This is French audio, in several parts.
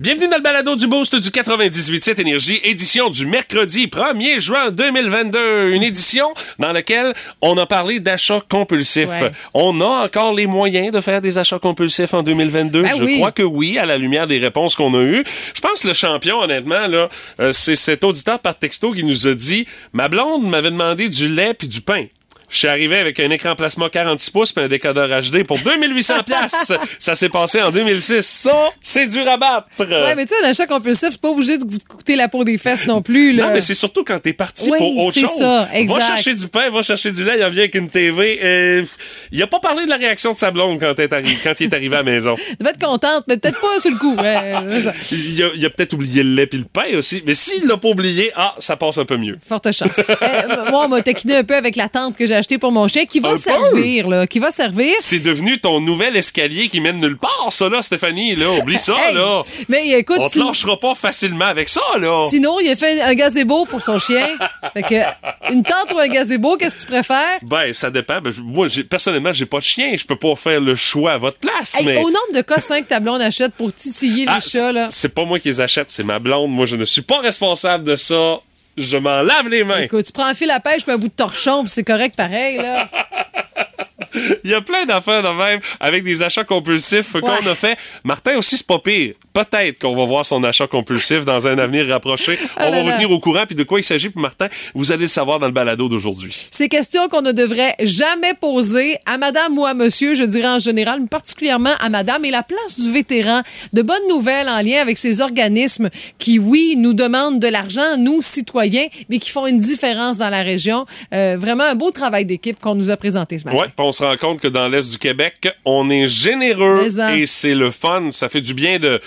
Bienvenue dans le balado du Boost du 98.7 Énergie, édition du mercredi 1er juin 2022. Une édition dans laquelle on a parlé d'achats compulsifs. Ouais. On a encore les moyens de faire des achats compulsifs en 2022. Ben Je oui. crois que oui, à la lumière des réponses qu'on a eues. Je pense que le champion, honnêtement, là, euh, c'est cet auditeur par texto qui nous a dit « Ma blonde m'avait demandé du lait puis du pain. » Je suis arrivé avec un écran plasma 46 pouces puis un décodeur HD pour 2800 pièces. Ça s'est passé en 2006. Ça, c'est du rabattre. Ouais, mais tu sais, un achat compulsif, c'est pas obligé de vous coûter la peau des fesses non plus. Là. Non, mais c'est surtout quand t'es parti Oui, pour autre c'est chose. ça, exact. Va chercher du pain, va chercher du lait, il revient avec une TV. Euh, il a pas parlé de la réaction de sa blonde quand, est il est arrivé à la maison. Tu vas être contente, mais peut-être pas sur le coup. Il a, peut-être oublié le lait puis le pain aussi. Mais s'il l'a pas oublié, ah, ça passe un peu mieux. Forte chance. Euh, moi, on m'a taquiné un peu avec la tente que j'ai pour mon chien qui va Un peu. servir, là. Qui va servir. C'est devenu ton nouvel escalier qui mène nulle part, ça, là, Stéphanie. Là. Oublie ça, Hey! là. Mais écoute, On te si- lâchera pas facilement avec ça, là. sinon, il a fait un gazebo pour son chien. fait que, une tente ou un gazebo, qu'est-ce que tu préfères? Ben, ça dépend. Ben, moi, personnellement, j'ai pas de chien. Je peux pas faire le choix à votre place. Hey, mais... Au nombre de cossins que ta blonde achète pour titiller Ah, les chats, là. C'est pas moi qui les achète, c'est ma blonde. Moi, je ne suis pas responsable de ça. Je m'en lave les mains. Écoute, tu prends un fil à pêche puis un bout de torchon, puis c'est correct pareil, là. Il y a plein d'affaires de même avec des achats compulsifs qu'on a fait. Martin aussi, c'est pas pire. Peut-être qu'on va voir son achat compulsif dans un avenir rapproché. Ah On va tenir au courant. Puis de quoi il s'agit, puis Martin, vous allez le savoir dans le balado d'aujourd'hui. Ces questions qu'on ne devrait jamais poser à madame ou à monsieur, je dirais en général, mais particulièrement à madame, et la place du vétéran. De bonnes nouvelles en lien avec ces organismes qui, oui, nous demandent de l'argent, nous, citoyens, mais qui font une différence dans la région. Euh, vraiment un beau travail d'équipe qu'on nous a présenté ce matin. Ouais, se rend compte que dans l'Est du Québec, on est généreux en. et c'est le fun. Ça fait du bien de,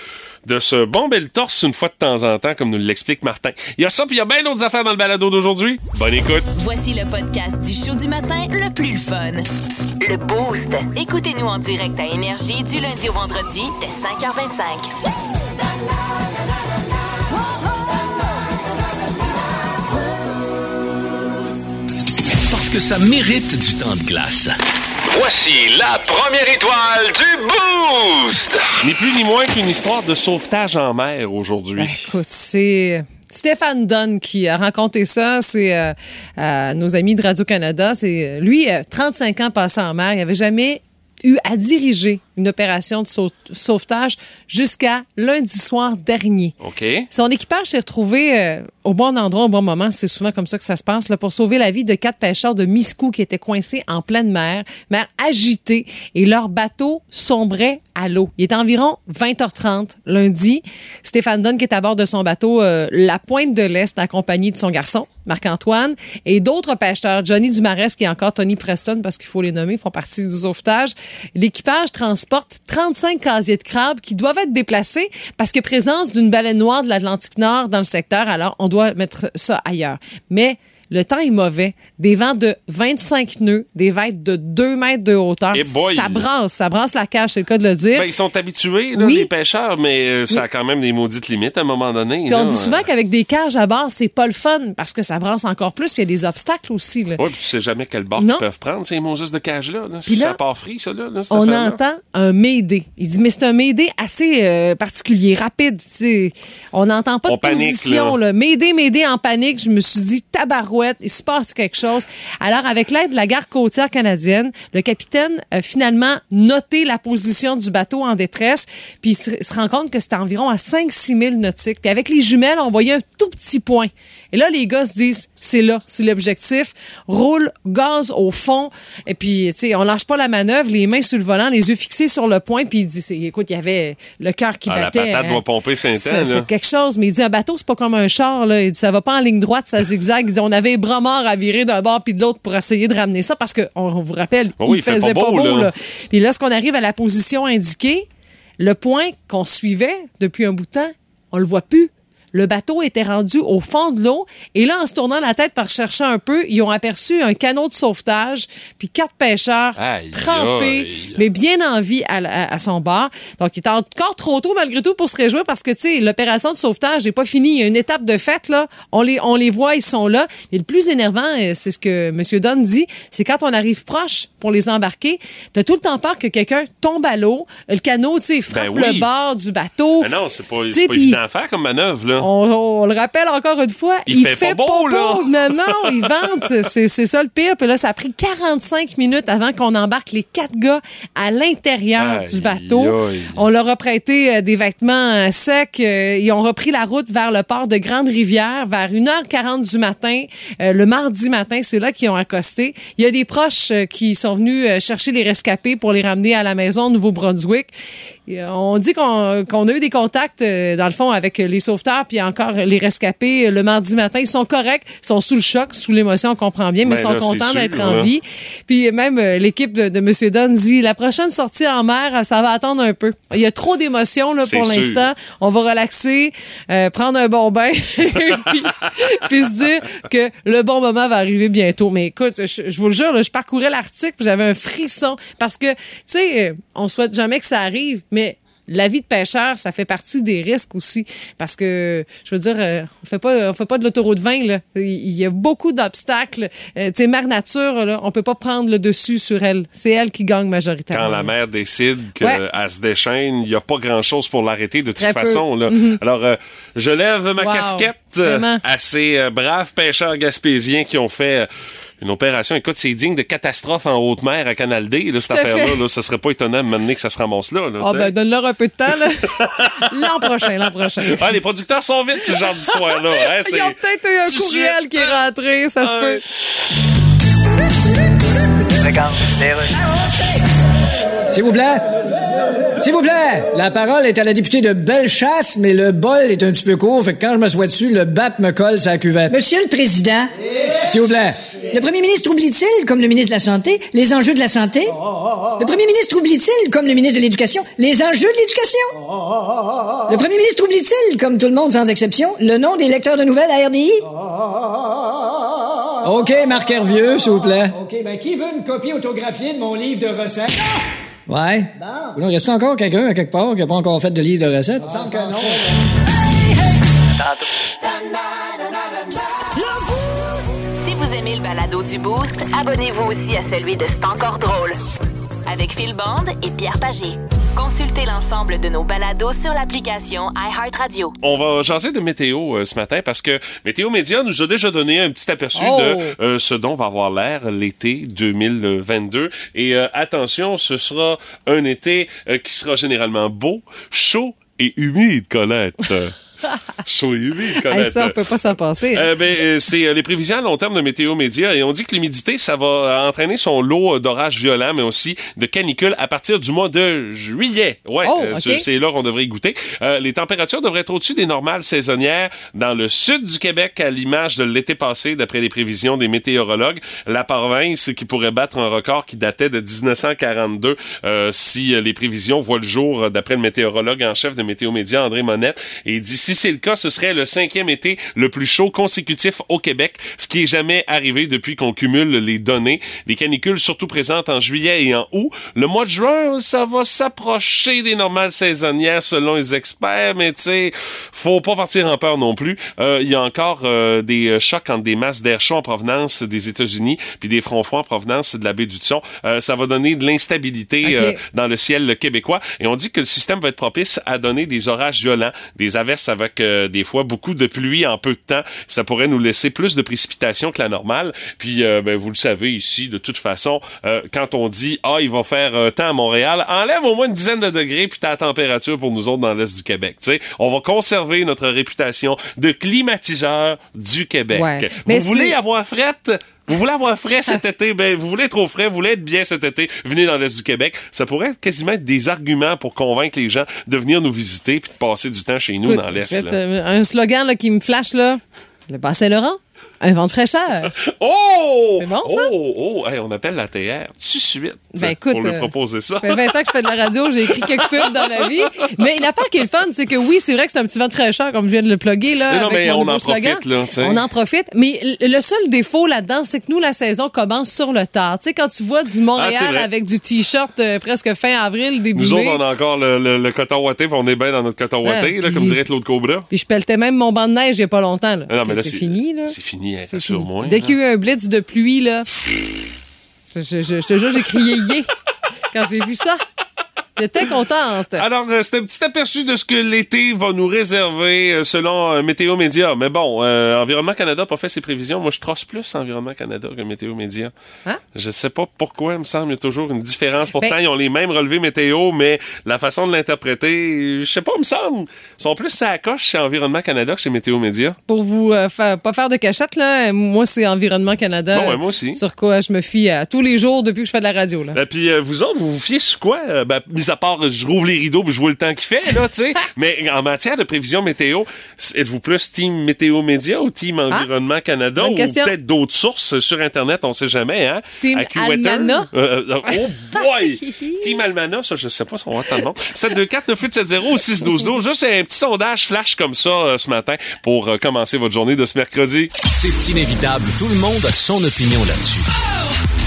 de se bomber le torse une fois de temps en temps, comme nous l'explique Martin. Il y a ça, puis il y a bien d'autres affaires dans le balado d'aujourd'hui. Bonne écoute. Voici le podcast du show du matin le plus fun. Le Boost. Écoutez-nous en direct à Énergie du lundi au vendredi dès 5h25. Parce que ça mérite du temps de glace. Voici la première étoile du Boost! Ni plus ni moins qu'une histoire de sauvetage en mer aujourd'hui. Écoute, c'est Stéphane Dunn qui a rencontré ça. C'est euh, euh, nos amis de Radio-Canada. C'est euh, lui, euh, 35 ans passé en mer. Il n'avait jamais eu à diriger une opération de sau- sauvetage jusqu'à lundi soir dernier. OK? Son équipage s'est retrouvé euh, au bon endroit au bon moment. C'est souvent comme ça que ça se passe là, pour sauver la vie de quatre pêcheurs de Miscou qui étaient coincés en pleine mer, mer agitée, et leur bateau sombrait à l'eau. Il est environ 20h30 lundi. Stéphane Dunn qui est à bord de son bateau euh, La Pointe de l'Est, accompagné de son garçon, Marc-Antoine, et d'autres pêcheurs. Johnny Dumarest qui est encore Tony Preston, parce qu'il faut les nommer, font partie du sauvetage. L'équipage transporte 35 casiers de crabes qui doivent être déplacés parce que présence d'une baleine noire de l'Atlantique Nord dans le secteur, alors on doit mettre ça ailleurs. Mais le temps est mauvais. Des vents de 25 nœuds, des vagues de 2 mètres de hauteur. Eh! Ça brasse, ça brasse la cage, c'est le cas de le dire. Ben, ils sont habitués, là, Oui. les pêcheurs, mais euh, ça a quand même des maudites limites à un moment donné. On dit souvent qu'avec des cages à bord, c'est pas le fun parce que ça brasse encore plus, puis il y a des obstacles aussi. Ouais, puis tu sais jamais quel bord ils peuvent prendre, ces Moses de cage-là. Là. Si ça part free, ça, là, on entend un médé. Il dit, mais c'est un médé assez euh, particulier, rapide. On n'entend pas On de panique, position. là. Là. Médé, médé en panique. Je me suis dit, tabarouette, il se passe quelque chose. Alors, avec l'aide de la garde côtière canadienne, le capitaine a finalement noté la position du bateau en détresse, puis il se, se rend compte que c'était environ à 5-6 000 nautiques. Puis avec les jumelles, on voyait un tout petit point. Et là, les gars se disent, c'est là, c'est l'objectif. Roule gaz au fond. Et puis, tu sais, on lâche pas la manœuvre, les mains sur le volant, les yeux fixés sur le point. Puis il dit, écoute, il y avait le cœur qui Ah, la battait. patate hein. doit pomper Saint-Anne, C'est- quelque chose. Mais il dit, un bateau, c'est pas comme un char. Là. Il dit, ça va pas en ligne droite, ça zigzag. Il dit, on avait bras morts à virer d'un bord puis de l'autre pour essayer de ramener ça parce qu'on on vous rappelle, Oh oui, il il fait faisait pas pas beau, beau. là. là. Puis lorsqu'on arrive à la position indiquée, le point qu'on suivait depuis un bout de temps, on le voit plus. Le bateau était rendu au fond de l'eau. Et là, en se tournant la tête par chercher un peu, ils ont aperçu un canot de sauvetage, puis quatre pêcheurs Aïe, trempés, aïe. mais bien en vie à, à- à son bord. Donc, il est encore trop tôt malgré tout pour se réjouir parce que, tu sais, l'opération de sauvetage n'est pas finie. Il y a une étape de fête, là. On les, on les voit, ils sont là. Et le plus énervant, euh, c'est ce que M. Dunn dit, c'est quand on arrive proche pour les embarquer, t'as tout le temps peur que quelqu'un tombe à l'eau, le canot, tu sais, frappe Ben oui. le bord du bateau. Mais non, c'est pas, pas évident à faire comme manœuvre, là. On, on le rappelle encore une fois, Il fait pas beau, là. Non, non, il vente. C'est ça le pire. Puis là, ça a pris 45 minutes avant qu'on embarque les quatre gars à l'intérieur du bateau. aïe. On leur a prêté euh, des vêtements euh, secs. Euh, ils ont repris la route vers le port de Grande-Rivière vers 1h40 du matin. Le mardi matin, c'est là qu'ils ont accosté. Il y a des proches qui sont venus chercher les rescapés pour les ramener à la maison au Nouveau-Brunswick. Euh, On dit qu'on a eu des contacts, euh, dans le fond, avec les sauveteurs, puis encore les rescapés euh, le mardi matin. Ils sont corrects, ils sont sous le choc, sous l'émotion, on comprend bien, mais Ben ils sont contents d'être en vie. Puis même l'équipe de, de M. Dunn dit la prochaine sortie en mer, ça va attendre un peu. Il y a trop d'émotions pour l'instant. On va relaxer, euh, prendre un bon bain, puis, puis se dire que le bon moment va arriver bientôt. Mais écoute, je, je vous le jure, là, je parcourais l'article, j'avais un frisson parce que, tu sais, on souhaite jamais que ça arrive, la vie de pêcheur, ça fait partie des risques aussi. Parce que, je veux dire, euh, on fait pas, on fait pas de l'autoroute 20, là. Il il y a beaucoup d'obstacles. Euh, tu sais, Mère Nature, là, on peut pas prendre le dessus sur elle. C'est elle qui gagne majoritairement. Quand la mère décide qu'elle Ouais. se déchaîne, il n'y a pas grand-chose pour l'arrêter de toute Très. Mm-hmm. façon. Là. Alors, euh, je lève ma Wow. casquette euh, Vraiment. à ces braves pêcheurs gaspésiens qui ont fait une opération. Écoute, c'est digne de catastrophe en haute mer à Canal D, là, cette affaire-là. fait. Là, ça serait pas étonnant de m'amener que ça se ramasse là. là, Ah, sais. ben, donne-leur un peu de temps, l'an prochain, l'an prochain. Ah, les producteurs sont vite, ce genre d'histoire-là. hein, Ils ont peut-être eu un courriel qui est rentré, ça se Ah, peut. S'il vous plaît. S'il vous plaît. La parole est à la députée de Bellechasse, mais le bol est un petit peu court, fait que quand je me sois dessus, le bat me colle sa cuvette. Monsieur le Président, S'il vous plaît. le premier ministre oublie-t-il, comme le ministre de la Santé, les enjeux de la santé? Le premier ministre oublie-t-il, comme le ministre de l'Éducation, les enjeux de l'éducation? Le premier ministre oublie-t-il, comme tout le monde sans exception, le nom des lecteurs de nouvelles à RDI? OK, Marc Hervieux, s'il vous plaît. OK, ben qui veut une copie autographiée de mon livre de recettes? Ouais. Il reste encore quelqu'un à quelque part qui n'a pas encore fait de livre de recettes? semble que non. Si vous aimez le balado du Boost, abonnez-vous aussi à celui de C'est encore drôle. Avec Phil Bond et Pierre Pagé. Consultez l'ensemble de nos balados sur l'application iHeartRadio. On va jaser de météo euh, ce matin parce que Météo Média nous a déjà donné un petit aperçu Oh! de euh, ce dont va avoir l'air l'été 2022. Et euh, attention, ce sera un été qui sera généralement beau, chaud et humide, Colette. humide, Hey, ça, on peut pas s'en passer. Euh, ben, euh, c'est euh, les prévisions à long terme de Météo Média et on dit que l'humidité, ça va entraîner son lot d'orages violents, mais aussi de canicules à partir du mois de juillet. Ouais, Oh, euh, ok. c'est- là qu'on devrait y goûter. Euh, les températures devraient être au-dessus des normales saisonnières dans le sud du Québec à l'image de l'été passé, d'après les prévisions des météorologues. La province qui pourrait battre un record qui datait de 1942 euh, si les prévisions voient le jour, d'après le météorologue en chef de Météo Média, André Monette. Et dit si c'est le cas, ce serait le cinquième été le plus chaud consécutif au Québec, ce qui est jamais arrivé depuis qu'on cumule les données. Les canicules surtout présentes en juillet et en août. Le mois de juin, ça va s'approcher des normales saisonnières selon les experts, mais tu sais, faut pas partir en peur non plus. Euh, Il y a encore euh, des chocs entre des masses d'air chaud en provenance des États-Unis puis des fronts froids en provenance de la baie du Thon. Euh, ça va donner de l'instabilité Ok. euh, dans le ciel québécois. Et on dit que le système va être propice à donner des orages violents, des averses avec euh, des fois beaucoup de pluie en peu de temps. Ça pourrait nous laisser plus de précipitations que la normale. Puis, euh, ben, vous le savez ici, de toute façon, euh, quand on dit « Ah, il va faire euh, temps à Montréal », enlève au moins une dizaine de degrés puis t'as la température pour nous autres dans l'Est du Québec. Tu sais, on va conserver notre réputation de climatiseur du Québec. Ouais. Vous Mais voulez c'est- avoir fret? Vous voulez avoir frais cet été? Ben, vous voulez être au frais, vous voulez être bien cet été, venez dans l'Est du Québec. Ça pourrait quasiment être des arguments pour convaincre les gens de venir nous visiter puis de passer du temps chez nous Écoute, dans l'Est. Là. euh, un slogan là, qui me flash, là. Le Bas-Saint-Laurent, Un vent de fraîcheur. Oh! C'est bon, ça? Oh, oh, Hey, on appelle la TR tout de suite Ben, écoute, pour lui euh, proposer ça. Ça fait 20 ans que je fais de la radio, j'ai écrit quelques pubs dans ma vie. Mais l'affaire qui est le fun, c'est que oui, c'est vrai que c'est un petit vent de fraîcheur, comme je viens de le plugger, là. Mais non, avec mais mon on en slogan. profite, là. On en profite. Mais le seul défaut là-dedans, c'est que nous, la saison commence sur le tard. Tu sais, quand tu vois du Ah, Montréal avec du T-shirt euh, presque fin avril, début Nous mai. autres, on a encore le, le- le coton ouaté, puis on est bien dans notre coton ouaté, Ah, là, puis- comme dirait Claude Cobra. Puis je pelletais même mon banc de neige il n'y a pas longtemps. Là. Ah non, mais là, c'est fini, là. C'est fini, C'est sur fini. moi. Dès qu'il y a eu un blitz de pluie, là, je, je- je- je te jure, j'ai crié yé quand j'ai vu ça. J'étais contente. Alors, euh, c'est un petit aperçu de ce que l'été va nous réserver euh, selon euh, Météo Média. Mais bon, euh, Environnement Canada n'a pas fait ses prévisions. Moi, je trosse plus Environnement Canada que Météo Média. Hein? Je sais pas pourquoi, il me semble, il y a toujours une différence. Pourtant, Ben- ils ont les mêmes relevés météo, mais la façon de l'interpréter, je sais pas, il me semble, ils sont plus à la coche chez Environnement Canada que chez Météo Média. Pour vous euh, faire- pas faire de cachette, là, moi, c'est Environnement Canada. Bon, ouais, moi aussi. Sur quoi je me fie à tous les jours depuis que je fais de la radio. Là. Et puis euh, vous autres, vous vous fiez sur quoi? Ben, mis à part, je rouvre les rideaux puis je vois le temps qu'il fait, là, tu sais. Mais en matière de prévision météo, êtes-vous plus Team Météo Média ou Team Environnement Canada Ah, ou peut-être d'autres sources sur Internet, on sait jamais, hein? Team. Almana? Euh, euh, oh boy! Team Almana, ça, je sais pas si on va entendre le nom. 724 9870 ou 612 Juste un petit sondage flash comme ça euh, ce matin pour euh, commencer votre journée de ce mercredi. C'est inévitable, tout le monde a son opinion là-dessus.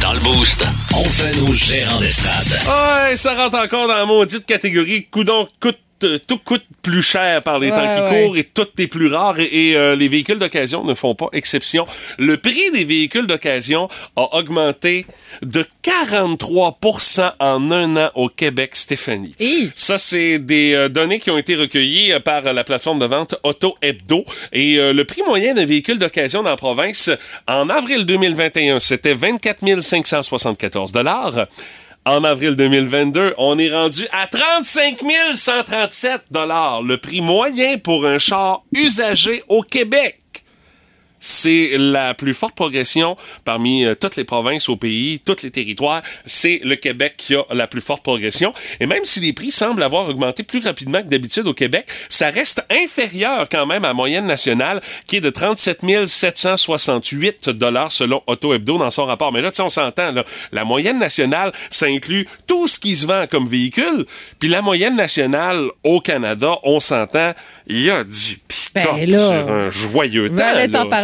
Dans le boost, on fait nos gérants d'estrade. Ouais, ça rentre encore dans la maudite catégorie coudon coûte tout coûte plus cher par les Ouais, temps qui ouais. courent et tout est plus rare et, et, euh, les véhicules d'occasion ne font pas exception. Le prix des véhicules d'occasion a augmenté de 43% en un an au Québec, Stéphanie. Hi! Ça, c'est des euh, données qui ont été recueillies euh, par euh, la plateforme de vente Auto Hebdo. Et euh, le prix moyen d'un véhicule d'occasion dans la province, en avril 2021, c'était 24 574 en avril 2022, on est rendu à 35 137 le prix moyen pour un char usagé au Québec. C'est la plus forte progression parmi euh, toutes les provinces au pays, tous les territoires. C'est le Québec qui a la plus forte progression. Et même si les prix semblent avoir augmenté plus rapidement que d'habitude au Québec, ça reste inférieur quand même à la moyenne nationale qui est de 37 768 dollars selon Auto Hebdo dans son rapport. Mais là, on s'entend, là, la moyenne nationale, ça inclut tout ce qui se vend comme véhicule. Puis la moyenne nationale au Canada, on s'entend, il y a du pick-up Ben sur un joyeux temps.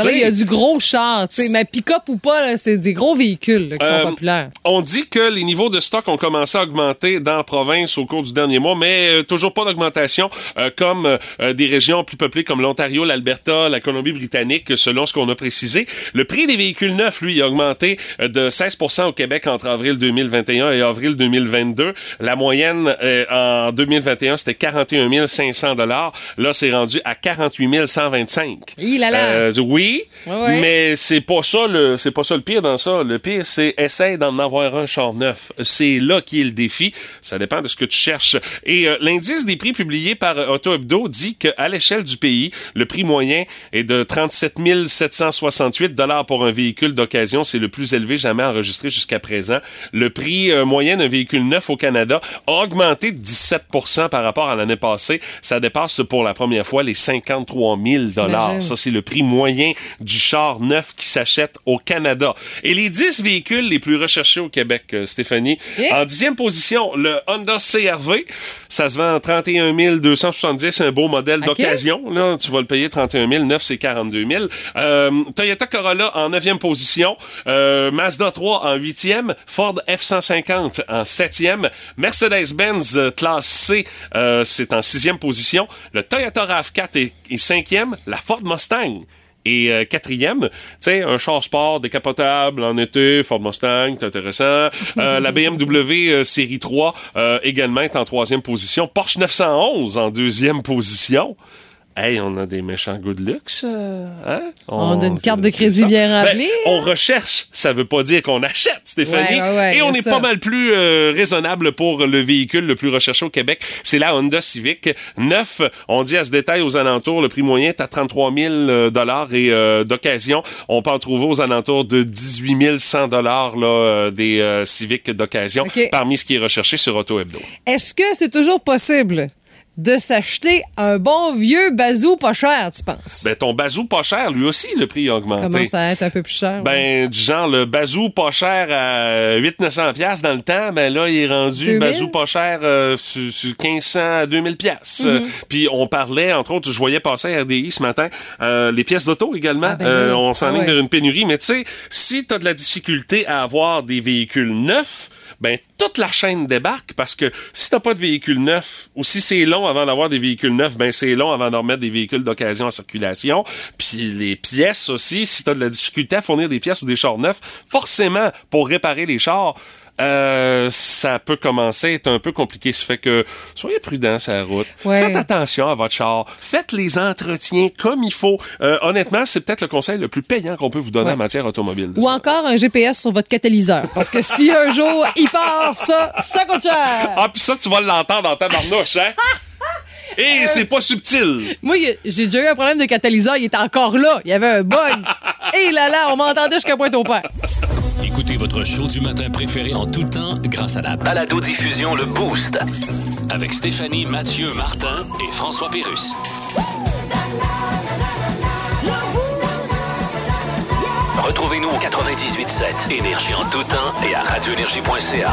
Là, il y a du gros char, tu sais, mais pick-up ou pas, c'est des gros véhicules là, qui Euh, sont populaires. On dit que les niveaux de stock ont commencé à augmenter dans la province au cours du dernier mois, mais euh, toujours pas d'augmentation euh, comme euh, des régions plus peuplées comme l'Ontario, l'Alberta, la Colombie-Britannique, selon ce qu'on a précisé. Le prix des véhicules neufs, lui, a augmenté euh, de 16% au Québec entre avril 2021 et avril 2022. La moyenne euh, en 2021, c'était 41 500 dollars. Là, c'est rendu à 48 125. Hi là là. Euh, oui, Ouais, ouais. mais c'est pas ça le c'est pas ça le pire dans ça. Le pire c'est essaye d'en avoir un char neuf. C'est là qui est le défi. Ça dépend de ce que tu cherches. Et euh, l'indice des prix publié par euh, Auto Hebdo dit qu'à l'échelle du pays, le prix moyen est de 37 768 dollars pour un véhicule d'occasion. C'est le plus élevé jamais enregistré jusqu'à présent. Le prix euh, moyen d'un véhicule neuf au Canada a augmenté de 17% par rapport à l'année passée. Ça dépasse pour la première fois les 53 000 dollars. Ça, c'est le prix moyen du char neuf qui s'achète au Canada. Et les 10 véhicules les plus recherchés au Québec, euh, Stéphanie. En dixième position, le Honda CRV. Ça se vend à 31 270. C'est un beau modèle d'occasion. Là, tu vas le payer 31 000. Neuf, c'est 42 000. Euh, Toyota Corolla en neuvième position. Euh, Mazda 3 en huitième. Ford F-150 en septième. Mercedes-Benz euh, classe C, euh, c'est en sixième position. Le Toyota RAV4 est, est cinquième. La Ford Mustang et euh, quatrième, tu sais, un char sport décapotable en été, Ford Mustang, c'est intéressant. Euh, la BMW euh, série 3 euh, également est en troisième position. Porsche 911 en deuxième position. Hey, on a des méchants goûts de luxe, euh, hein? On a une carte de crédit bien Ben, remplie. on recherche, ça veut pas dire qu'on achète, Stéphanie. Ouais, ouais, ouais, Et on est ça. pas mal plus euh, raisonnable pour le véhicule le plus recherché au Québec. C'est la Honda Civic. Neuf, on dit à ce détail aux alentours, le prix moyen est à 33 000 dollars et euh, d'occasion, on peut en trouver aux alentours de 18 100 dollars là euh, des euh, Civics d'occasion parmi ce qui est recherché sur Auto Hebdo. Est-ce que c'est toujours possible? De s'acheter un bon vieux bazou pas cher, tu penses? Ben, ton bazou pas cher, lui aussi, le prix a augmenté. Comment ça va être un peu plus cher? ouais? Ben, du genre, le bazou pas cher à 800-900 pièces dans le temps, ben là, il est rendu 2000? bazou pas cher euh, sur, sur 1500 à 2000 pièces. Mhm. Euh, Puis on parlait, entre autres, je voyais passer à RDI ce matin, euh, les pièces d'auto également. Ah, ben Euh, oui. on s'enligne Ah ouais. vers une pénurie, mais tu sais, si t'as de la difficulté à avoir des véhicules neufs, ben toute la chaîne débarque parce que si t'as pas de véhicule neuf ou si c'est long avant d'avoir des véhicules neufs, ben c'est long avant de remettre des véhicules d'occasion en circulation. Puis les pièces aussi, si t'as de la difficulté à fournir des pièces ou des chars neufs, forcément pour réparer les chars. Euh, ça peut commencer à être un peu compliqué. Ça fait que soyez prudents sur la route. Ouais. Faites attention à votre char. Faites les entretiens comme il faut. Euh, honnêtement, c'est peut-être le conseil le plus payant qu'on peut vous donner Ouais. en matière automobile. Ou ça. encore un GPS sur votre catalyseur. Parce que si un jour il part, ça, ça coûte cher. Ah, puis ça, tu vas l'entendre dans ta barnouche, hein? Et c'est pas subtil. Moi, j'ai déjà eu un problème de catalyseur, il était encore là. Il y avait un bug. Et là là, on m'entendait jusqu'à Pointe-au-Père. Écoutez votre show du matin préféré en tout temps grâce à la Balado-diffusion Le Boost. avec Stéphanie, Mathieu, Martin et François Pérus. Retrouvez-nous au 98.7 Énergie en tout temps et à radioénergie.ca.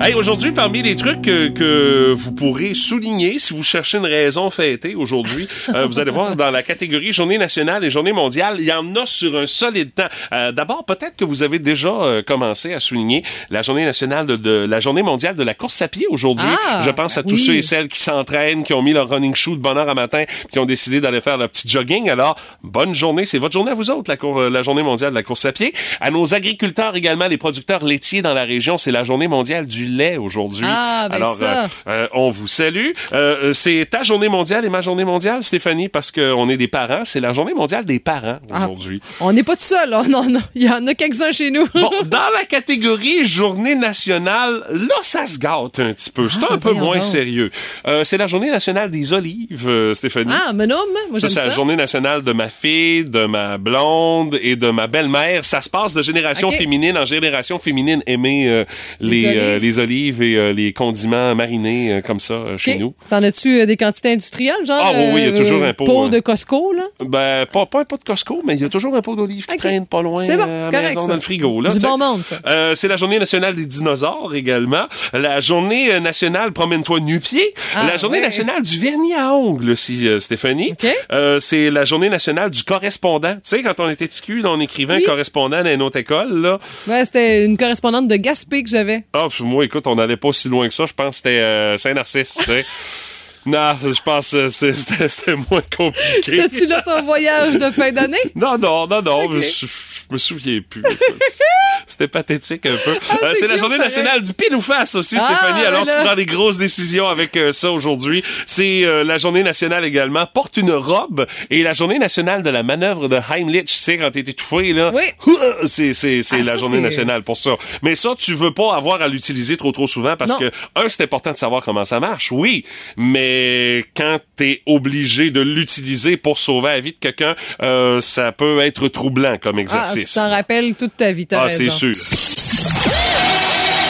Hey, aujourd'hui, parmi les trucs que, que vous pourrez souligner si vous cherchez une raison fêtée aujourd'hui, euh, vous allez voir dans la catégorie Journée nationale et Journée mondiale, il y en a sur un solide temps. Euh, D'abord, peut-être que vous avez déjà euh, commencé à souligner la Journée nationale de, de- la Journée mondiale de la course à pied aujourd'hui. Ah, Je pense à tous oui. ceux et celles qui s'entraînent, qui ont mis leur running shoe de bonne heure à matin, qui ont décidé d'aller faire leur petit jogging. Alors, bonne journée. C'est votre journée à vous autres, la, cour- la Journée mondiale de la course à pied. À nos agriculteurs également, les producteurs laitiers dans la région, c'est la Journée mondiale du lait aujourd'hui. Ah, ben Alors, ça. euh, euh, on vous salue. Euh, c'est ta journée mondiale et ma journée mondiale, Stéphanie, parce qu'on est des parents. C'est la journée mondiale des parents Ah, aujourd'hui. on n'est pas tout seul, là. Non, non. Il y en a quelques-uns chez nous. Bon, dans la catégorie journée nationale, là, ça se gâte un petit peu. C'est Ah, un peu moins donc. sérieux. Euh, c'est la journée nationale des olives, Stéphanie. Ah, mais non, mais moi, Ça, c'est la journée nationale de ma fille, de ma blonde et de ma belle-mère. Ça se passe de génération féminine en génération féminine aimer les, Les olives. Les olives et euh, les condiments marinés euh, comme ça euh, chez OK. nous. T'en as-tu des quantités industrielles, genre? Ah, oui, oui, il y a toujours un pot, pot hein. de Costco, là? Ben, pas, pas un pot de Costco, mais il y a toujours un pot d'olive qui Ok. traîne pas loin C'est bon, c'est correct, maison ça. dans le frigo. Là, Du bon monde, ça. Euh, c'est la journée nationale des dinosaures également. La journée nationale Promène-toi nu-pied. Ah, la journée ouais. nationale du vernis à ongles aussi, euh, Stéphanie. OK. Euh, c'est la journée nationale du correspondant. Tu sais, quand on était TQ, on écrivait Oui. un correspondant dans une autre école. Là. Ouais, c'était une correspondante de Gaspé que j'avais. Ah, puis moi, écoute, on n'allait pas si loin que ça. Je pense que c'était euh, Saint-Narcisse. non, je pense que c'est- c'était moins compliqué. C'était-tu là ton voyage de fin d'année? Non, non, non, non. Je, je me souviens plus. C'était pathétique un peu. Euh, c'est la journée nationale du pile ou face aussi, Ah, Stéphanie. ben Alors, tu là. prends des grosses décisions avec euh, ça aujourd'hui. C'est euh, la journée nationale également. Porte une robe. Et la journée nationale de la manœuvre de Heimlich. Tu sais, quand t'es étouffé, là. Oui. C'est, c'est, c'est Ah, la ça, journée nationale pour ça. Mais ça, tu veux pas avoir à l'utiliser trop, trop souvent parce Non. que, un, c'est important de savoir comment ça marche. Oui. Mais quand t'es obligé de l'utiliser pour sauver la vie de quelqu'un, euh, ça peut être troublant comme Ah, tu t'en rappelles toute ta vie, t'as Ah, raison. c'est sûr.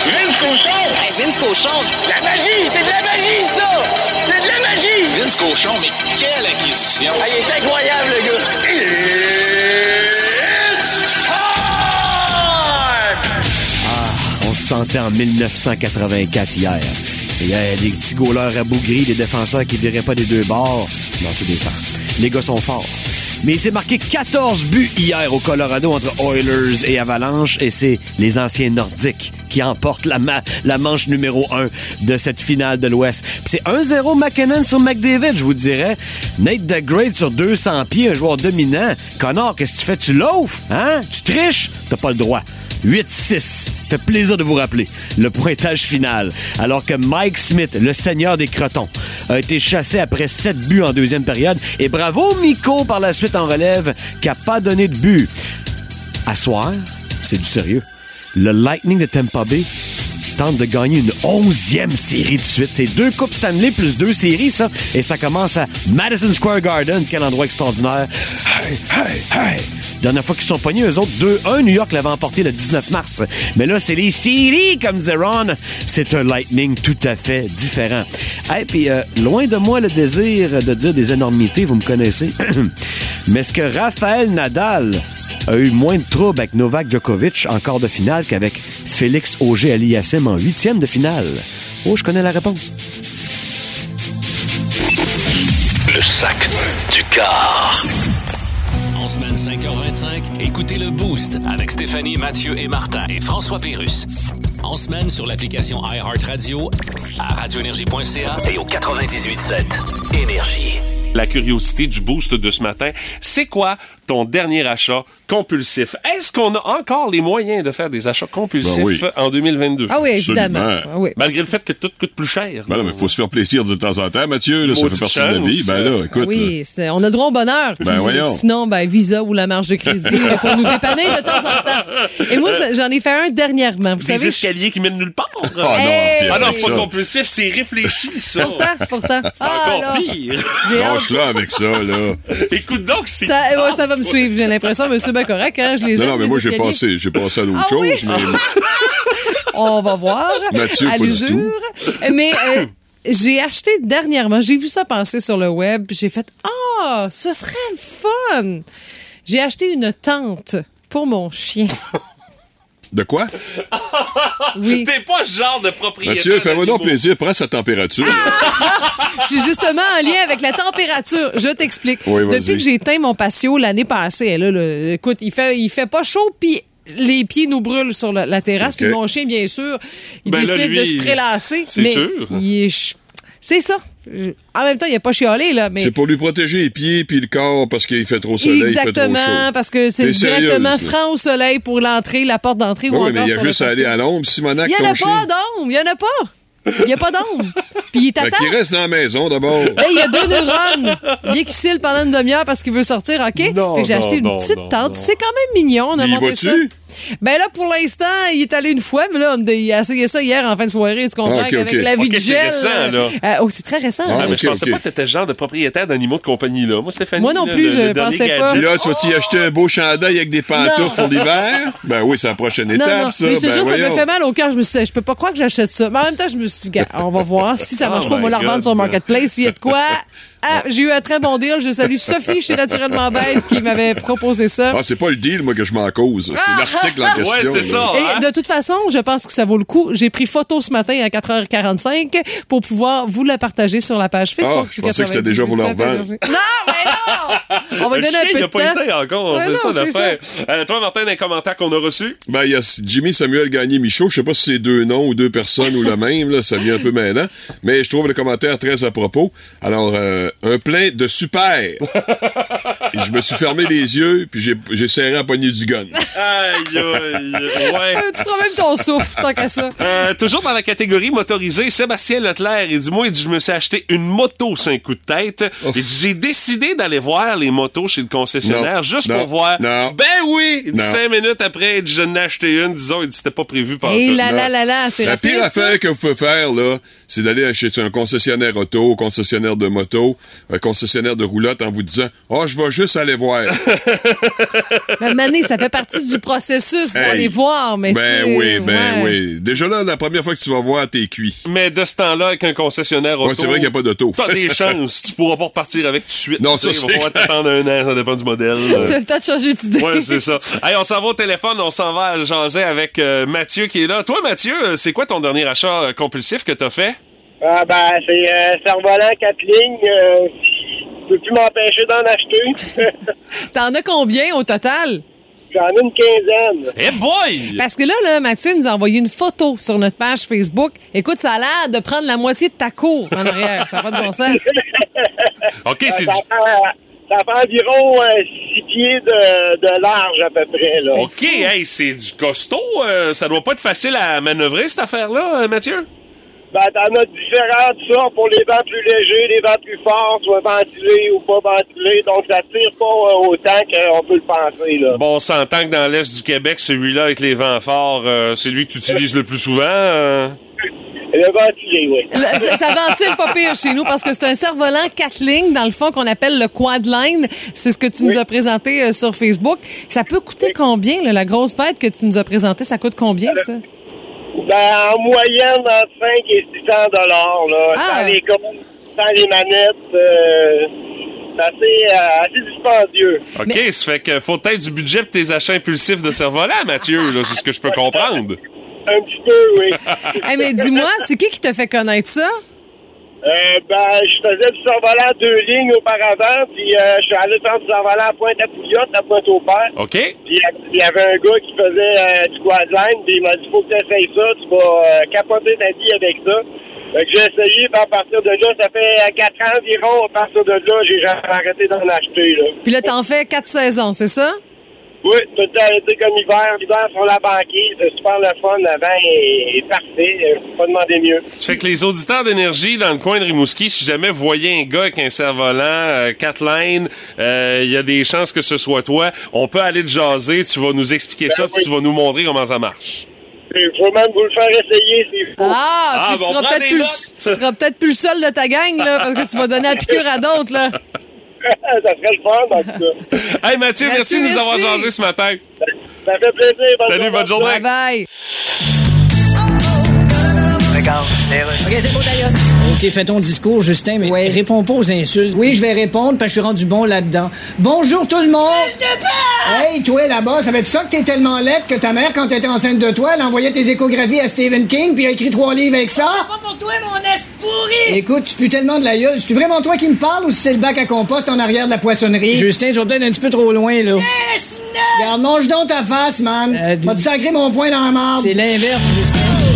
Hey, Vince Cochon! La magie! C'est de la magie, ça! C'est de la magie! Vince Cochon, mais quelle acquisition! Ah, il est incroyable, le gars! It's time! On se sentait en 1984 hier. Il y a des petits gauleurs rabougris, des défenseurs qui viraient pas des deux bords. Non, c'est des farces. Les gars sont forts. Mais il s'est marqué 14 buts hier au Colorado entre Oilers et Avalanche et c'est les anciens nordiques qui emportent la, ma- la manche numéro 1 de cette finale de l'Ouest. C'est 1-0 McKinnon sur McDavid, je vous dirais. Nate DeGrade sur 200 pieds, un joueur dominant. Connor, qu'est-ce que tu fais? Tu loafes? Hein? Tu triches? T'as pas le droit. 8-6. Fait plaisir de vous rappeler le pointage final. Alors que Mike Smith, le seigneur des crotons, a été chassé après 7 buts en deuxième période. Et bravo Miko par la suite en relève qui a pas donné de but. À soir, c'est du sérieux. Le Lightning de Tampa Bay tente de gagner une onzième série de suite. C'est deux Coupes Stanley plus deux séries, ça. Et ça commence à Madison Square Garden. Quel endroit extraordinaire. Hey, hey, hey! Dernière fois qu'ils sont pognés, eux autres, 2-1. New York l'avait emporté le 19 mars. Mais là, c'est les séries, comme disait Ron. C'est un Lightning tout à fait différent. Et puis, euh, loin de moi le désir de dire des énormités, vous me connaissez. Mais est-ce que Raphaël Nadal a eu moins de troubles avec Novak Djokovic en quart de finale qu'avec Félix Auger-Aliassime en huitième de finale? Oh, je connais la réponse. Le sac du car. En semaine 5h25, écoutez le Boost avec Stéphanie, Mathieu et Martin et François Pérus. En semaine sur l'application iHeartRadio, à radioénergie.ca Et au 98.7 Énergie. La curiosité du boost de ce matin, c'est quoi ton dernier achat compulsif? Est-ce qu'on a encore les moyens de faire des achats compulsifs Ben oui. en 2022? Ah oui, évidemment. Ah oui. Malgré le fait que tout coûte plus cher. Ben mais faut se faire plaisir de temps en temps, Mathieu. Là, ça fait partie de la vie. Ben là, écoute. Oui, c'est- on a le droit au bonheur. Ben voyons. Sinon, ben, Visa ou la marge de crédit là, pour nous dépanner de temps en temps. Et moi, j'en ai fait un dernièrement. Vous Des savez, je- escaliers qui mènent nulle part. Ah non, Hey! fier Ah non, c'est pas ça. compulsif, c'est réfléchi, ça. pourtant, pourtant. C'est Ah, encore là, pire. Lâche-la avec ça, là. Écoute donc, c'est. Ça, ouais, ça va me suivre, j'ai l'impression, monsieur ben correct, hein, je les Non, non, mais moi, j'ai passé, j'ai passé à d'autres Ah oui? choses, mais On va voir. Mathieu, à l'usure. Mais euh, j'ai acheté dernièrement, j'ai vu ça passer sur le web, puis j'ai fait Ah, ce serait le fun. J'ai acheté une tente pour mon chien. De quoi? Oui. T'es pas ce genre de propriétaire. Mathieu, fais-moi donc plaisir, prends sa température. Je suis justement en lien avec la température. Je t'explique. Oui. Depuis que j'ai éteint mon patio l'année passée, là, là, écoute, il fait, il fait pas chaud, puis les pieds nous brûlent sur la, la terrasse. Puis mon chien, bien sûr, il Ben là, décide lui, de se prélasser. c'est mais sûr. il est C'est ça. En même temps, il a pas chialé, là, mais... C'est pour lui protéger les pieds puis le corps parce qu'il fait trop soleil, il fait trop Exactement, chaud. parce que c'est sérieuse, directement franc au soleil pour l'entrée, la porte d'entrée ou Oui, encore mais il y a juste à aller à l'ombre. Simonac, Il n'y en a pas d'ombre, il n'y en a pas. Il n'y a pas d'ombre. Puis il Ben, t'attend. qu'il reste dans la maison, d'abord. Hey, il y a deux neurones. Bien qu'il cille pendant une demi-heure parce qu'il veut sortir, OK? Non, fait que j'ai acheté non, une petite non, tente. non. C'est quand même mignon. On a Il va-tu? ça. Ben là, pour l'instant, il est allé une fois, mais là, on- il a essayé ça hier en fin de soirée. Tu comprends Ah, ok, ok. la vie de c'est gel. récent, là. euh, oh, c'est très récent. Ah, Ah, là. mais ok, je pensais ok. pas que t'étais le genre de propriétaire d'animaux de compagnie, là. Moi, Stéphanie. Moi non là, plus, le- je le dernier pensais pas. Puis gadget. là, tu vas-tu y acheter un beau chandail avec des pantoufles pour l'hiver? Ben oui, c'est la prochaine Non, étape, non, ça. mais je te ben jure, ça me voyons. fait mal au cœur. Je me suis dit, je peux pas croire que j'achète ça. Mais en même temps, je me suis dit, gars, on va voir. Si ça marche Oh pas, on va my la revendre God. sur Marketplace. S'il y a de quoi? Ah, j'ai eu un très bon deal. Je salue Sophie chez Naturellement Bête qui m'avait proposé ça. Ah, c'est pas le deal, moi, que je m'en cause. C'est l'article en question. Ouais, c'est ça. Et hein? de toute façon, je pense que ça vaut le coup. J'ai pris photo ce matin à 4h45 pour pouvoir vous la partager sur la page Facebook. Ah, je pensais que c'était déjà pour leur vendre. Non, mais non! On va Le donner chien, un peu il de a pas temps. été encore, c'est ça l'affaire. Euh, toi, Martin, les commentaires qu'on a reçus, Ben, il y a Jimmy Samuel Gagné Michaud. Je sais pas si c'est deux noms ou deux personnes ou le même, là. Ça devient un peu mêlant. Mais je trouve le commentaire très à propos. Alors, euh, un plein de super. Et je me suis fermé les yeux, puis j'ai, j'ai serré à poignée du gun. aïe, aïe, ouais. Euh, Tu prends même ton souffle, tant qu'à ça. Euh, toujours dans la catégorie motorisée, Sébastien Leclerc, il dit Moi, il dit, je me suis acheté une moto sur un coup de tête. Il dit J'ai décidé d'aller voir les motos chez le concessionnaire Non, juste non, pour voir. non. Ben oui Il dit Non. cinq minutes après, il dit Je n'ai acheté une. Disons, il dit C'était pas prévu par Et tout. là, là, là, là, c'est La pire ça. affaire que vous pouvez faire, là, c'est d'aller chez un concessionnaire auto, un concessionnaire de moto, un concessionnaire de roulotte en vous disant Oh, je vais juste aller voir. Ben, Mané, ça fait partie du processus d'aller Hey. voir, mais ben oui, ben ouais. oui. Déjà là, la première fois que tu vas voir, t'es cuit. Mais de ce temps-là, avec un concessionnaire auto. Ouais, c'est vrai qu'il n'y a pas d'auto. T'as des chances. Tu pourras pas repartir avec tout de suite. Non, ça, Il va c'est falloir t'attendre un an, ça dépend du modèle. T'as le temps de changer d'idée. Ouais, c'est ça. Hey, on s'en va au téléphone, on s'en va à jaser avec euh, Mathieu qui est là. Toi, Mathieu, euh, c'est quoi ton dernier achat euh, compulsif que t'as fait? Ah ben, c'est euh, cerf-volant, quatre lignes. Euh, je peux plus m'empêcher d'en acheter. T'en as combien au total? J'en ai une quinzaine. Eh boy! Parce que là, là, Mathieu nous a envoyé une photo sur notre page Facebook. Écoute, ça a l'air de prendre la moitié de ta cour en arrière. Ça n'a pas de bon sens. OK, c'est ça, du... ça fait environ 6 pieds de, de large à peu près. Là. OK, hey, c'est du costaud. euh, ça doit pas être facile à manœuvrer, cette affaire-là, euh, Mathieu? Ben, t'en as différentes sortes pour les vents plus légers, les vents plus forts, soit ventilés ou pas ventilés. Donc, ça tire pas euh, autant qu'on peut le penser, là. Bon, on s'entend que dans l'Est du Québec, celui-là avec les vents forts, euh, c'est lui que tu utilises le plus souvent. euh? Le ventilé, oui. Le- ça, ça ventile pas pire chez nous parce que c'est un cerf-volant 4 lignes, dans le fond, qu'on appelle le Quadline. C'est ce que tu nous as présenté euh, sur Facebook. Ça peut coûter combien, là, la grosse bête que tu nous as présentée? Ça coûte combien, ça? Ben, en moyenne, entre 5 et 600 dollars, là. Ah. Sans les comptes, sans les manettes, euh, c'est assez, euh, assez dispendieux. OK, ça fait que faut peut-être du budget pour tes achats impulsifs de cerf-volant, Mathieu, c'est ce que je peux comprendre. Un petit peu, oui. Hey, mais dis-moi, c'est qui qui t'a fait connaître ça? Euh, ben, je faisais du survolant deux lignes auparavant, puis euh, je suis allé faire du survolant à Pointe-à-Pouillotte, à Pointe-au-Père. OK? Puis il y a- il y avait un gars qui faisait euh, du quadline, puis il m'a dit faut que tu essayes ça, tu vas euh, capoter ta vie avec ça. Fait que j'ai essayé, puis à partir de là, ça fait quatre ans environ, à partir de là, j'ai jamais arrêté d'en acheter. Là. Puis là, t'en fais quatre saisons, c'est ça? Oui, tout a été comme hiver. L'hiver sur la banquise, c'est super le fun. Le vin est, est parfait. Euh, Faut pas demander mieux. Ça fait que les auditeurs d'énergie dans le coin de Rimouski, si jamais vous voyez un gars avec un cerf-volant, euh, quatre lines, euh, il y a des chances que ce soit toi. On peut aller te jaser, tu vas nous expliquer ça, puis tu vas nous montrer comment ça marche. Il faut même vous le faire essayer, c'est fou. Ah, Ah, puis bon, tu, seras peut-être plus, tu seras peut-être plus le seul de ta gang, là, parce que tu vas donner la piqûre à d'autres, là. ça serait le fun, en tout cas. Hey Mathieu, merci, de nous avoir jasé ce matin. Ça fait plaisir. Salut, bonne journée. Bye bye. OK, c'est beau, d'ailleurs. OK, fais ton discours, Justin, mais ouais. réponds pas aux insultes. Oui, je vais répondre parce que je suis rendu bon là-dedans. Bonjour tout le monde! Hey, toi là-bas, ça va être ça que t'es tellement laide que ta mère, quand t'étais enceinte de toi, elle envoyait tes échographies à Stephen King puis a écrit trois livres avec ça? Pas pour toi, mon es pourri! Écoute, tu pues tellement de la gueule. C'est vraiment toi qui me parles ou si c'est le bac à compost en arrière de la poissonnerie? Justin, tu vas peut-être un petit peu trop loin, là. Regarde, mange donc ta face, man. Euh, Va te sacrer mon poing dans la marde? C'est l'inverse, Justin.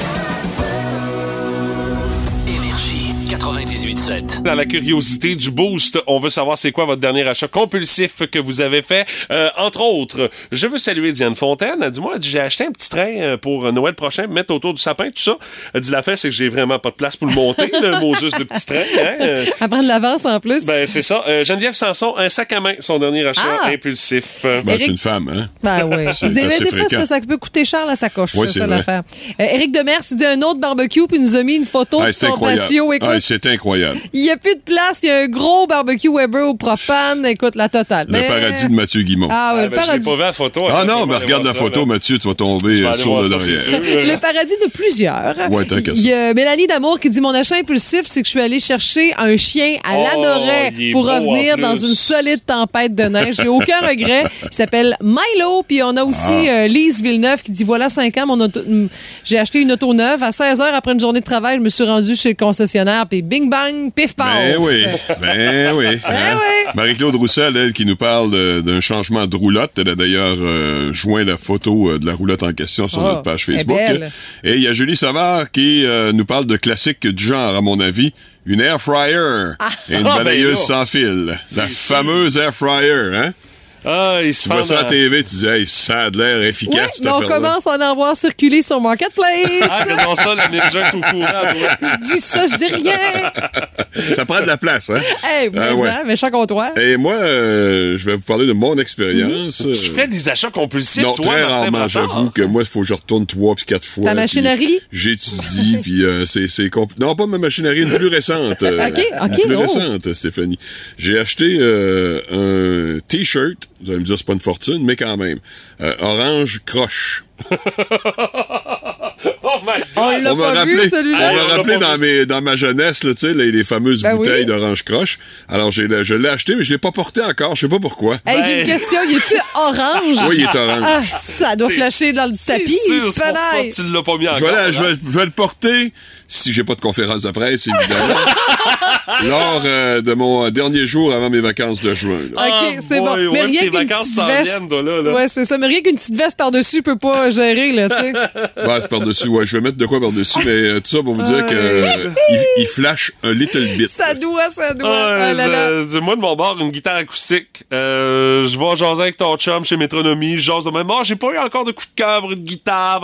98.7. Dans la curiosité du boost, on veut savoir c'est quoi votre dernier achat compulsif que vous avez fait. Euh, entre autres, je veux saluer Diane Fontaine. Elle dit moi, j'ai acheté un petit train euh, pour Noël prochain, mettre autour du sapin, tout ça. Elle dit la fait, c'est que j'ai vraiment pas de place pour le monter, le mot juste de petit train. Hein? Euh, À prendre de l'avance en plus. Ben, c'est ça. Euh, Geneviève Sanson, un sac à main, son dernier achat Ah! impulsif. Euh, Ben, Eric- c'est une femme, hein? Ben oui. C'est Des, fois, parce que ça peut coûter cher la sacoche, Oui, c'est ça l'affaire. Euh, Éric Demers, il dit un autre barbecue, puis il nous a mis une photo Ah, de son incroyable. patio. Écoute, incroyable. il n'y a plus de place, il y a un gros barbecue Weber au propane. Écoute, la totale. Le Mais- paradis de Mathieu Guimont. Ah, ouais, ah, le ben, paradis. pas vu la photo. Ah Attends, non, mais aller regarde la photo, là. Mathieu, tu vas tomber euh, sur le derrière. sûr. Le paradis de plusieurs. Ouais, qu'à Il y a Mélanie Damour qui dit Mon achat impulsif, c'est que je suis allée chercher un chien à Oh, pour revenir dans une solide tempête de neige. J'ai aucun regret. Il s'appelle Milo. Puis on a aussi Ah. euh, Lise Villeneuve qui dit Voilà 5 ans, mon auto- j'ai acheté une auto neuve. À 16 heures après une journée de travail, je me suis rendue chez le concessionnaire. Puis bing bang, pif paf. Ben oui, ben oui. hein? oui. Marie-Claude Roussel, elle, qui nous parle d'un changement de roulotte. Elle a d'ailleurs euh, joint la photo euh, de la roulotte en question sur Oh, notre page Facebook. Et il y a Julie Savard qui euh, nous parle de classiques du genre, à mon avis. Une air fryer et une Ah, ben balayeuse sans fil. La fameuse air fryer, hein? Ah, il se Tu vois ça à TV, tu dis, hey, ça a de l'air efficace, mais on commence à en voir circuler sur Marketplace. Ah, regardons ça, la ninja au courant. je dis ça, je dis rien. Ça prend de la place, hein? Hey, mais Ah ouais. ça, méchant comptoir. Et moi, euh, je vais vous parler de mon expérience. Tu fais des achats compulsifs, Non, toi, très rarement. J'avoue que moi, il faut que je retourne trois puis quatre fois. Ta machinerie? J'étudie, puis euh, c'est c'est compl- Non, pas ma machinerie, une plus récente. euh, Ok, ok, Une plus oh. récente, Stéphanie. J'ai acheté euh, un T-shirt. Vous allez me dire, c'est pas une fortune, mais quand même. Euh, orange croche. Oh my On God! l'a On pas rappelé, vu, on celui-là. m'a On l'a rappelé dans, vu. mes, dans ma jeunesse, là, tu sais, les, les fameuses Ben bouteilles oui. d'orange croche. Alors, j'ai, je l'ai acheté, mais je l'ai pas porté encore. Je sais pas pourquoi. Hey, j'ai une Ben- question. Il est-tu orange? Oui, il est orange. Ah, ça doit C'est- flasher dans le C'est tapis. sûr, c'est pour ça Panaille. que tu l'as pas mis encore. Je vais, je, hein? vais, je vais le porter si j'ai pas de conférence de presse, évidemment. lors euh, de mon dernier jour avant mes vacances de juin. là. OK, c'est boy, bon. ouais, Mais rien qu'une petite veste. viennent, toi, là, là. Ouais, c'est ça. Mais rien qu'une petite veste par-dessus peut pas gérer, là, tu sais. Bah, c'est par-dessus. Ouais, je vais mettre de quoi par-dessus, mais euh, tout ça pour vous dire que euh, il, il flash un little bit. Ça doit, ça doit. Ah, Ah là là. moi, de mon bord, une guitare acoustique. Euh, je vais jaser avec ton chum chez Métronomie. Je jase de même. Oh, j'ai pas eu encore de coup de cœur pour une guitare.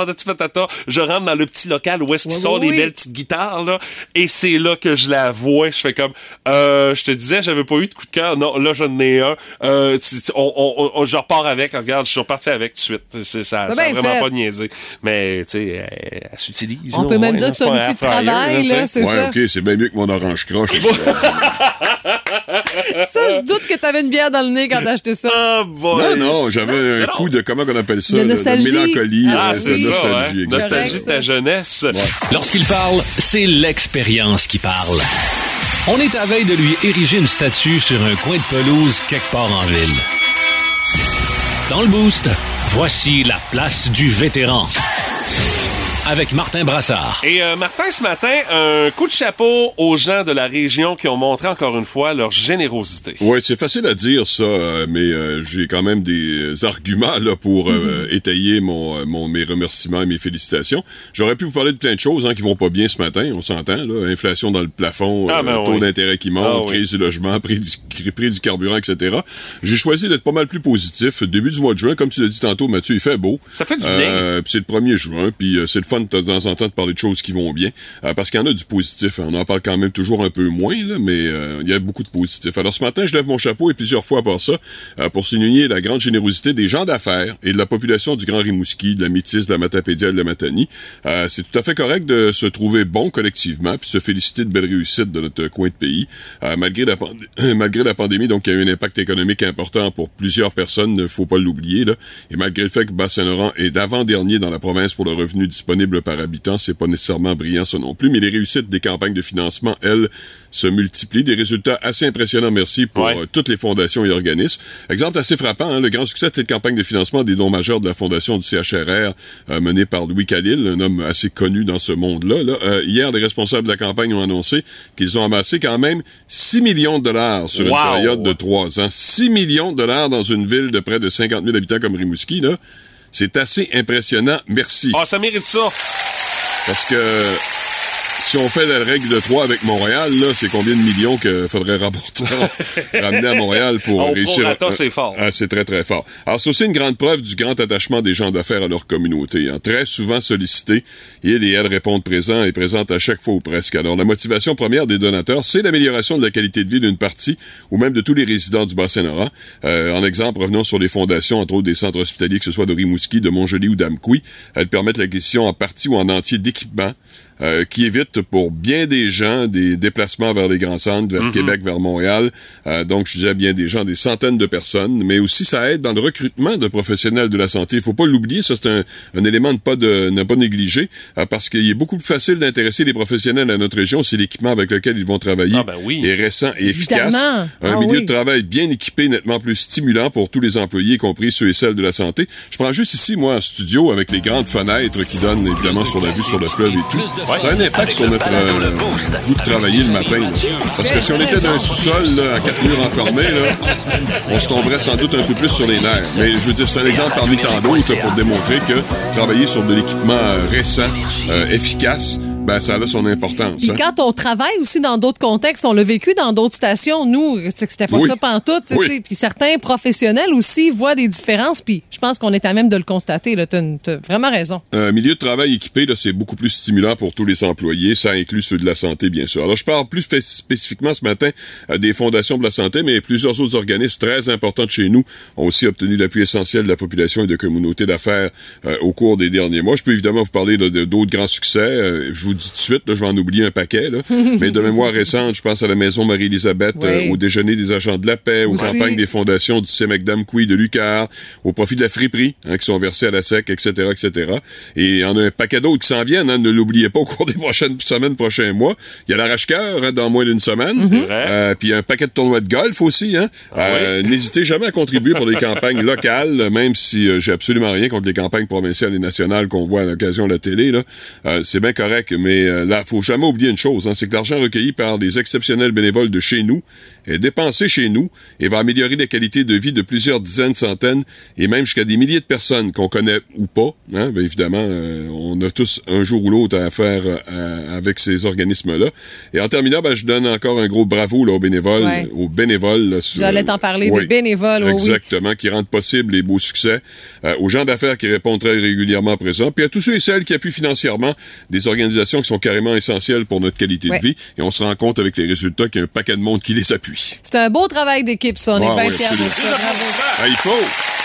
Je rentre dans le petit local où est-ce qu'ils Ouais, sont ouais, les oui. belles petites guitares, là. Et c'est là que je la vois. Je fais comme, euh, je te disais, j'avais pas eu de coup de cœur. Non, là, j'en ai un. Euh, tu- tu- on, on, on- je repars avec. Regarde, je suis reparti avec tout de suite. C'est, ça, T'as ça a bien vraiment fait. pas niaisé. Mais, tu sais, elle, elle s'utilise. On là, peut même dire là, que c'est un petit travail, là, c'est Ouais, ça. ok, c'est bien mieux que mon orange croche. Ça, je doute que t'avais une bière dans le nez quand t'as acheté ça. Ah, boy. non, non, j'avais un coup de, comment on appelle ça? De là, nostalgie. mélancolie. Ah, ouais, c'est de ça, nostalgie, ouais. Nostalgie de ta jeunesse. Lorsqu'il parle, c'est l'expérience qui parle. On est à veille de lui ériger une statue sur un coin de pelouse quelque part en ville. Dans le boost, voici la place du vétéran. Avec Martin Brassard. Et euh, Martin, ce matin, un coup de chapeau aux gens de la région qui ont montré encore une fois leur générosité. Ouais, c'est facile à dire ça, euh, mais euh, j'ai quand même des arguments là pour euh, étayer mon, euh, mon mes remerciements et mes félicitations. J'aurais pu vous parler de plein de choses hein, qui vont pas bien ce matin, on s'entend là, inflation dans le plafond, Ah, euh, ben taux oui. d'intérêt qui monte, Ah, oui. crise du logement, prix du, prix du carburant, etc. J'ai choisi d'être pas mal plus positif. Début du mois de juin, comme tu l'as dit tantôt, Mathieu, il fait beau. Ça fait du bien. Euh, puis c'est le 1er juin, puis euh, c'est le fun de temps en temps de parler de choses qui vont bien, euh, parce qu'il y en a du positif. hein. On en parle quand même toujours un peu moins, là, mais euh, il y a beaucoup de positif. Alors ce matin, je lève mon chapeau et plusieurs fois à part ça, euh, pour souligner la grande générosité des gens d'affaires et de la population du Grand Rimouski, de la Métis, de la Matapédia de la Matanie. Euh, c'est tout à fait correct de se trouver bon collectivement, puis se féliciter de belles réussites de notre coin de pays, euh, malgré la malgré la pandémie, donc il y a eu un impact économique important pour plusieurs personnes, ne faut pas l'oublier. Et malgré le fait que Bas-Saint-Laurent est d'avant-dernier dans la province pour le revenu disponible par habitant, c'est pas nécessairement brillant ça non plus, mais les réussites des campagnes de financement, elles, se multiplient. Des résultats assez impressionnants, merci, pour Ouais. euh, toutes les fondations et organismes. Exemple assez frappant, hein, le grand succès de cette campagne de financement des dons majeurs de la fondation du CHRR, euh, menée par Louis Khalil, un homme assez connu dans ce monde-là. Là. Euh, hier, les responsables de la campagne ont annoncé qu'ils ont amassé quand même 6 millions de dollars sur une période de trois ans. 6 millions de dollars dans une ville de près de 50 000 habitants comme Rimouski, là. C'est assez impressionnant. Merci. Ah, ça mérite ça. Parce que si on fait la règle de 3 avec Montréal, là, c'est combien de millions qu'il faudrait rapporter, ramener à Montréal pour Au réussir? prorata, c'est fort. Ah, c'est très, très fort. Alors, c'est aussi une grande preuve du grand attachement des gens d'affaires à leur communauté. hein. Très souvent sollicités, ils et elles répondent présents et présentes à chaque fois ou presque. Alors, la motivation première des donateurs, c'est l'amélioration de la qualité de vie d'une partie ou même de tous les résidents du Bas-Saint-Laurent. Euh, en exemple, revenons sur les fondations, entre autres des centres hospitaliers, que ce soit de Rimouski, de Montjoli ou d'Amqui. Elles permettent l'acquisition en partie ou en entier d'équipements euh, qui évitent pour bien des gens des déplacements vers les grands centres, vers Québec, vers Montréal. Euh, donc, je disais bien des gens, des centaines de personnes, mais aussi ça aide dans le recrutement de professionnels de la santé. Il faut pas l'oublier, ça c'est un, un élément de pas de ne pas négliger, euh, parce qu'il est beaucoup plus facile d'intéresser les professionnels à notre région si l'équipement avec lequel ils vont travailler Ah, ben oui. est récent et efficace. Évidemment. Un Ah milieu oui. de travail bien équipé, nettement plus stimulant pour tous les employés, y compris ceux et celles de la santé. Je prends juste ici, moi, en studio, avec les grandes fenêtres qui donnent évidemment sur la vue sur le fleuve et tout. Ça a un impact sur notre euh, goût de travailler le matin. là. Parce que si on était dans un sous-sol, à quatre murs enfermés, là, on se tomberait sans doute un peu plus sur les nerfs. Mais je veux dire, c'est un exemple parmi tant d'autres pour démontrer que travailler sur de l'équipement euh, récent, euh, efficace, ben ça a son importance. Puis hein. quand on travaille aussi dans d'autres contextes, on l'a vécu dans d'autres stations, nous, c'était pas Oui. ça pantoute. Oui. Puis certains professionnels aussi voient des différences, puis je pense qu'on est à même de le constater. Tu as, vraiment raison. Un milieu de travail équipé, c'est beaucoup plus stimulant pour tous les employés. Ça inclut ceux de la santé, bien sûr. Alors, je parle plus spé- spécifiquement ce matin euh, des fondations de la santé, mais plusieurs autres organismes très importants de chez nous ont aussi obtenu l'appui essentiel de la population et de communautés d'affaires euh, au cours des derniers mois. Je peux évidemment vous parler d'autres grands succès. Euh, je vous dis tout de suite, là, je vais en oublier un paquet, là. mais de mémoire récente, je pense à la Maison Marie-Élisabeth, Oui. euh, au déjeuner des agents de la paix, aux Aussi. campagnes des fondations du CEMEC d'Amqui, de Lucar, au profit de la friperie, hein, qui sont versés à la SEC, etc., etc. Et il y en a un paquet d'autres qui s'en viennent, hein, ne l'oubliez pas au cours des prochaines semaines, prochains mois. Il y a l'arrache-cœur hein, dans moins d'une semaine. vrai. Euh, puis un paquet de tournois de golf aussi. Hein. Euh, N'hésitez jamais à contribuer pour des campagnes locales, même si euh, j'ai absolument rien contre les campagnes provinciales et nationales qu'on voit à l'occasion de la télé. là. Euh, C'est bien correct, mais euh, là, faut jamais oublier une chose, hein, c'est que l'argent recueilli par des exceptionnels bénévoles de chez nous est dépensé chez nous et va améliorer la qualité de vie de plusieurs dizaines, centaines et même jusqu'à des milliers de personnes qu'on connaît ou pas. Hein, bien évidemment, euh, on a tous un jour ou l'autre à faire euh, avec ces organismes-là. Et en terminant, ben, je donne encore un gros bravo là, aux bénévoles, Ouais. aux bénévoles. là, sur- J'allais t'en parler, Oui. des bénévoles, oui. Exactement, qui rendent possible les beaux succès. Euh, aux gens d'affaires qui répondent très régulièrement présents, puis à tous ceux et celles qui appuient financièrement des organisations qui sont carrément essentielles pour notre qualité Ouais. de vie. Et on se rend compte avec les résultats qu'il y a un paquet de monde qui les appuie. C'est un beau travail d'équipe, ça. On Ah, est bien oui, fiers de ça. Bravo. Ah, il faut.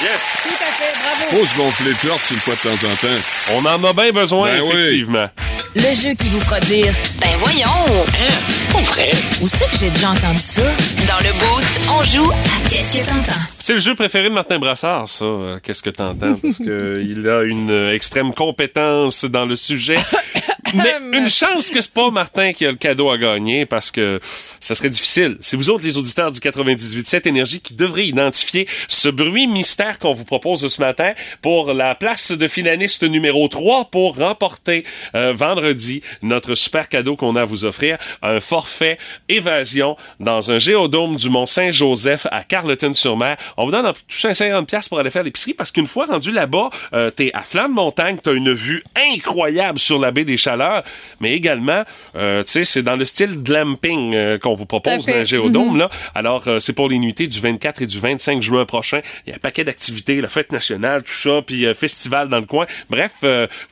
Yes. Tout à fait, bravo. Faut se gonfler le torse une fois de temps en temps. On en a bien besoin, Ben oui. effectivement. Le jeu qui vous fera dire Ben voyons! Pas vrai. Où c'est que j'ai déjà entendu ça? Dans le Boost, on joue à Qu'est-ce que t'entends? C'est le jeu préféré de Martin Brassard, ça. euh, Qu'est-ce que t'entends? Parce qu'il a une extrême compétence dans le sujet. Mais une chance que c'est pas Martin qui a le cadeau à gagner parce que ça serait difficile. C'est vous autres, les auditeurs du 98.7 Énergie, qui devrez identifier ce bruit mystère qu'on vous propose ce matin pour la place de finaliste numéro 3 pour remporter euh, vendredi notre super cadeau qu'on a à vous offrir, un forfait évasion dans un géodôme du Mont Saint-Joseph à Carleton-sur-Mer. On vous donne en toucher un 50$ piastres pour aller faire l'épicerie parce qu'une fois rendu là-bas, euh, t'es à flanc de montagne, t'as une vue incroyable sur la baie des Chaleurs, mais également, euh, tu sais, c'est dans le style glamping euh, qu'on vous propose d'un géodôme, Mhm. là. Alors, euh, c'est pour les nuitées du 24 et du 25 juin prochain. Il y a un paquet d'activités, la fête nationale, tout ça, puis festival dans le coin. Bref,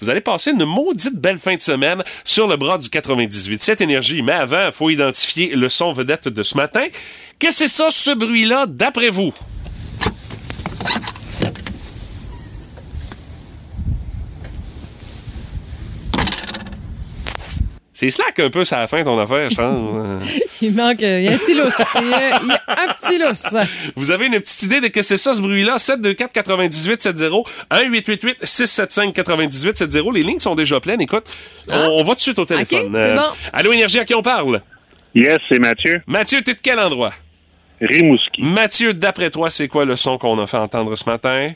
vous allez passer une maudite belle fin de semaine sur le bras du 98. Cette énergie, mais avant, il faut identifier le son vedette de ce matin. Qu'est-ce que c'est ça, ce bruit-là, d'après vous? C'est slack un peu, ça à la fin, ton affaire, je pense. Il manque. euh, Il y a un petit lousse. Il y a, il y a un petit lousse. Vous avez une petite idée de que c'est ça, ce bruit-là? 724 98 70 1 888 675 98 70 Les lignes sont déjà pleines. Écoute, on, on va tout de suite au téléphone. Ah. c'est bon. Allô, Énergie, à qui on parle? Yes, c'est Mathieu. Mathieu, t'es de quel endroit? Rimouski. Mathieu, d'après toi, c'est quoi le son qu'on a fait entendre ce matin?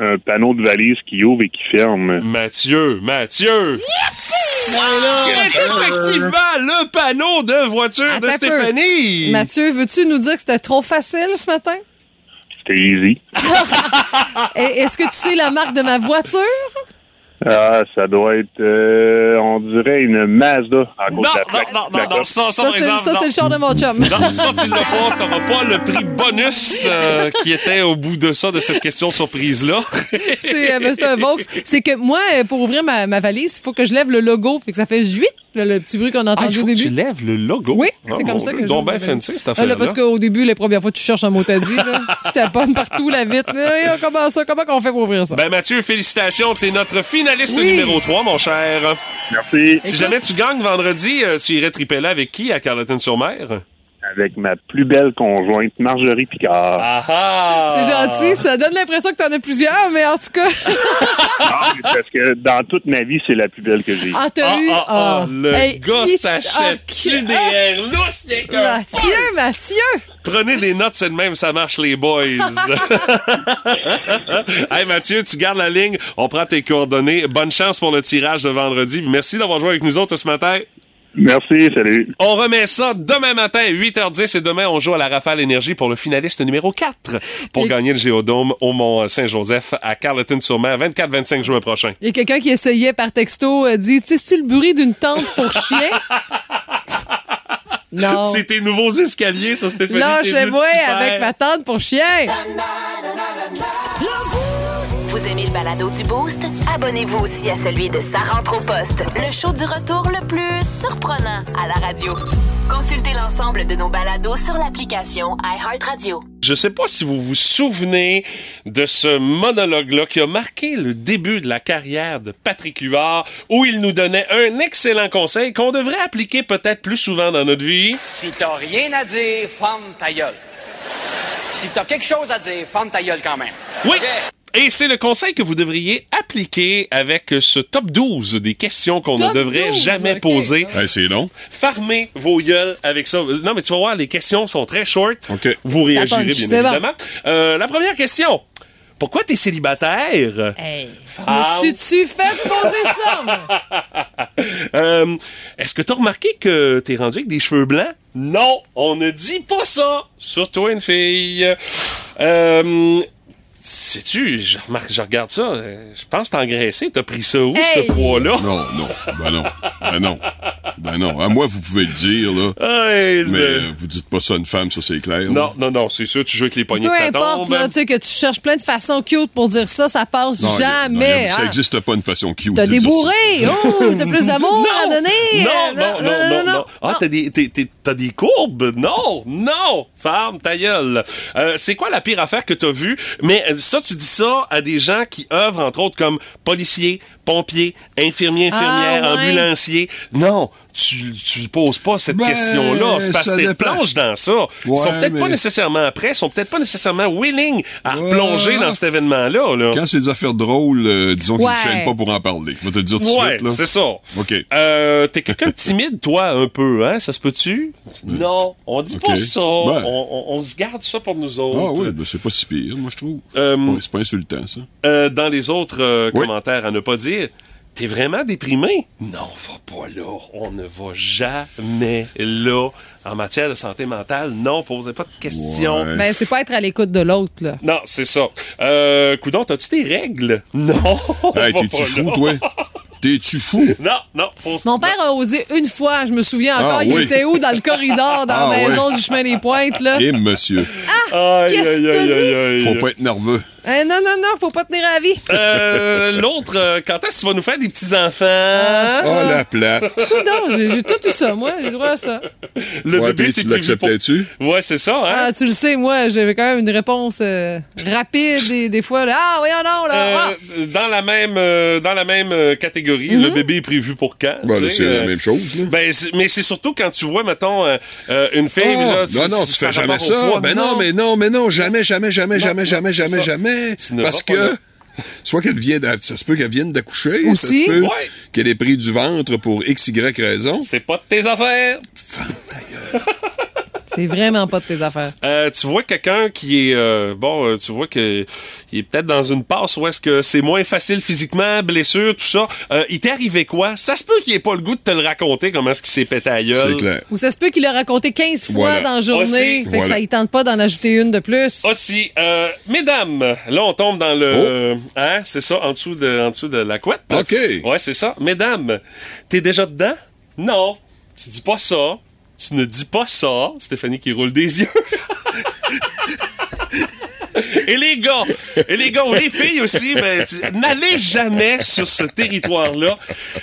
Un panneau de valise qui ouvre et qui ferme. Mathieu, Mathieu! C'est effectivement le panneau de voiture de peu. Stéphanie! Mathieu, veux-tu nous dire que c'était trop facile ce matin? C'était easy. Est-ce que tu sais la marque de ma voiture? Ah, ça doit être, euh, on dirait une Mazda à cause Non, non, non, non, non, ça, ça, Ça, c'est exemple, ça, non. c'est le char de mon chum. Non, ça, tu l'as pas. T'auras pas le prix bonus euh, qui était au bout de ça, de cette question surprise-là. C'est euh, c'est un Vaux. C'est que moi, euh, pour ouvrir ma, ma valise, il faut que je lève le logo. Fait que ça fait juit le, le petit bruit qu'on a Ah, entendu il faut au que début. tu lèves le logo. Oui, Ah, c'est comme ça que je. donc bien fancy, cette Ah, affaire-là. là, parce qu'au début, les premières fois, tu cherches un mot t'as dit. Là. tu taponnes partout la vitre. Eh, comment ça? Comment qu'on fait pour ouvrir ça? Ben Mathieu, félicitations, t'es notre finaliste Oui. numéro 3, mon cher. Merci. Si jamais tu gagnes vendredi, euh, tu irais triper là avec qui à Carleton-sur-Mer? Avec ma plus belle conjointe, Marjorie Picard. Ah ah! C'est gentil. Ça donne l'impression que t'en as plusieurs, mais en tout cas. Ah, parce que dans toute ma vie, c'est la plus belle que j'ai. Ah, t'as eu? Ah, ah, ah, le Hey, gars s'achète-tu ah, des airs lousses, les gars? Mathieu, Mathieu! Prenez des notes, c'est de même, ça marche, les boys. hey, Mathieu, tu gardes la ligne. On prend tes coordonnées. Bonne chance pour le tirage de vendredi. Merci d'avoir joué avec nous autres ce matin. Merci, salut. On remet ça demain matin, 8h10, et demain, on joue à la Rafale Énergie pour le finaliste numéro 4 pour Et- gagner le Géodôme au Mont-Saint-Joseph à Carleton-sur-Mer, 24-25 juin prochain. Il y a quelqu'un qui essayait par texto, euh, dit Tu sais, c'est-tu le bruit d'une tente pour chien? non. C'est tes nouveaux escaliers, ça, Stéphanie. Là, tes chez moi avec ma tente pour chien. Vous aimez le balado du Boost? Abonnez-vous aussi à celui de Sa rentre au poste, le show du retour le plus surprenant à la radio. Consultez l'ensemble de nos balados sur l'application iHeartRadio. Je sais pas si vous vous souvenez de ce monologue-là qui a marqué le début de la carrière de Patrick Huard, où il nous donnait un excellent conseil qu'on devrait appliquer peut-être plus souvent dans notre vie. Si t'as rien à dire, ferme ta gueule. Si t'as quelque chose à dire, ferme ta gueule quand même. Oui! Et c'est le conseil que vous devriez appliquer avec ce top 12 des questions qu'on ne devrait 12, jamais poser. Hey, c'est long. Farmez vos gueules avec ça. Non, mais tu vas voir, les questions sont très short. OK. Vous réagirez, punch, bien c'est bon. évidemment. Euh, la première question. Pourquoi t'es célibataire? Hey, Femme. me suis-tu fait poser ça? Euh, Est-ce que t'as remarqué que t'es rendu avec des cheveux blancs? Non, on ne dit pas ça. Surtout une fille. Euh, Sais-tu, je, remarque, je regarde ça, euh, je pense que t'es engraissé. T'as pris ça où, Hey! ce poids-là? Non, non, ben non, ben non, ben non. À moi, vous pouvez le dire, là. Hey, Mais euh, vous dites pas ça à une femme, ça c'est clair. là. Non, non, non, c'est sûr, tu joues avec les poignées Peu de ta importe, tombe. là, tu sais, que tu cherches plein de façons cute pour dire ça, ça passe Non, non, jamais. ça hein. existe pas une façon cute T'as de des bourrés! Oh, t'as plus d'amour à donner! Non, Euh, non, non, non, non. Ah, t'as des, des courbes? Non, non! Femme, ta gueule. Euh, c'est quoi la pire affaire que t'as vue? Mais ça, tu dis ça à des gens qui œuvrent, entre autres, comme policiers, pompiers, infirmiers, infirmières, Ah, ouais. ambulanciers. Non, tu, tu poses pas cette Ben, question-là. C'est parce que t'es dépend. plonge dans ça. ils Ouais, sont peut-être pas nécessairement prêts, ils sont peut-être pas nécessairement willing à Ouais. plonger dans cet événement-là. Là. Quand c'est des affaires drôles, euh, disons qu'ils ne chaînent pas pour en parler. Je vais te le dire tout de Ouais, suite. là. c'est ça. OK. Euh, T'es quelqu'un de timide, toi, un peu, hein? Ça se peut-tu? Non, on dit pas ça. Ben. On, on- on se garde ça pour nous autres. Ah oui, ben c'est pas si pire, moi je trouve. Euh, c'est pas insultant, ça. Euh, dans les autres euh, Oui. commentaires à ne pas dire, t'es vraiment déprimé? Non, va pas là. On ne va jamais là. En matière de santé mentale, non, posez pas de questions. Ouais. Ben, c'est pas être à l'écoute de l'autre, là. Non, c'est ça. Euh, Coudon, t'as-tu des règles? Non. on Hey, t'es-tu fou, là. toi? T'es-tu fou? Non, non. pose- Mon père a osé une fois, je me souviens encore, Ah, il oui. était où? Dans le corridor, dans Ah, la maison du chemin des Pointes, là? Eh, monsieur. Aïe, Qu'est-ce aïe, que aïe, aïe, aïe. Faut pas être nerveux. Eh, non, non, non, faut pas tenir à la vie. Euh, L'autre, euh, quand est-ce que tu vas nous faire des petits-enfants? Ah, Oh, la plate. Coudon, j'ai j'ai tout ça, moi, j'ai le droit à ça. Le Ouais, bébé, c'est tu prévu pour... l'acceptais-tu? Ouais, c'est ça, hein? Ah, tu le sais, moi, j'avais quand même une réponse euh, rapide des, des fois. Là. Ah, voyons non, là. ah. Euh, dans la même euh, dans la même euh, catégorie, Mhm. le bébé est prévu pour quand sais, c'est la euh, même chose, là. Ben, mais c'est surtout quand tu vois, mettons, euh, euh, une fille. Ah, là, non, non, tu fais jamais ça. poids, Ben non, mais non, mais non, jamais, jamais, jamais, Non, jamais, non, jamais, jamais, ça. Jamais. Parce pas que, soit qu'elle vienne, ça se peut qu'elle vienne d'accoucher, ça Aussi. se peut Ouais. qu'elle ait pris du ventre pour x, y raison. C'est pas de tes affaires. C'est vraiment pas de tes affaires. Euh, tu vois quelqu'un qui est euh, bon, euh, tu vois que il est peut-être dans une passe où est-ce que c'est moins facile physiquement, blessure, tout ça. Euh, il t'est arrivé quoi? Ça se peut qu'il ait pas le goût de te le raconter comment est-ce qu'il s'est pété à gueule. C'est clair. Ou ça se peut qu'il l'a raconté 15 fois Voilà. dans la journée. Aussi. Fait que ça, il tente pas d'en ajouter une de plus. Aussi, euh, mesdames, là on tombe dans le, hein, c'est ça, en dessous de, en dessous de la couette. OK. Ouais, c'est ça. Mesdames, t'es déjà dedans? Non, tu dis pas ça. Tu ne dis pas ça. Stéphanie qui roule des yeux. Et les gars, et les gars, ou les filles aussi, ben, n'allez jamais sur ce territoire-là.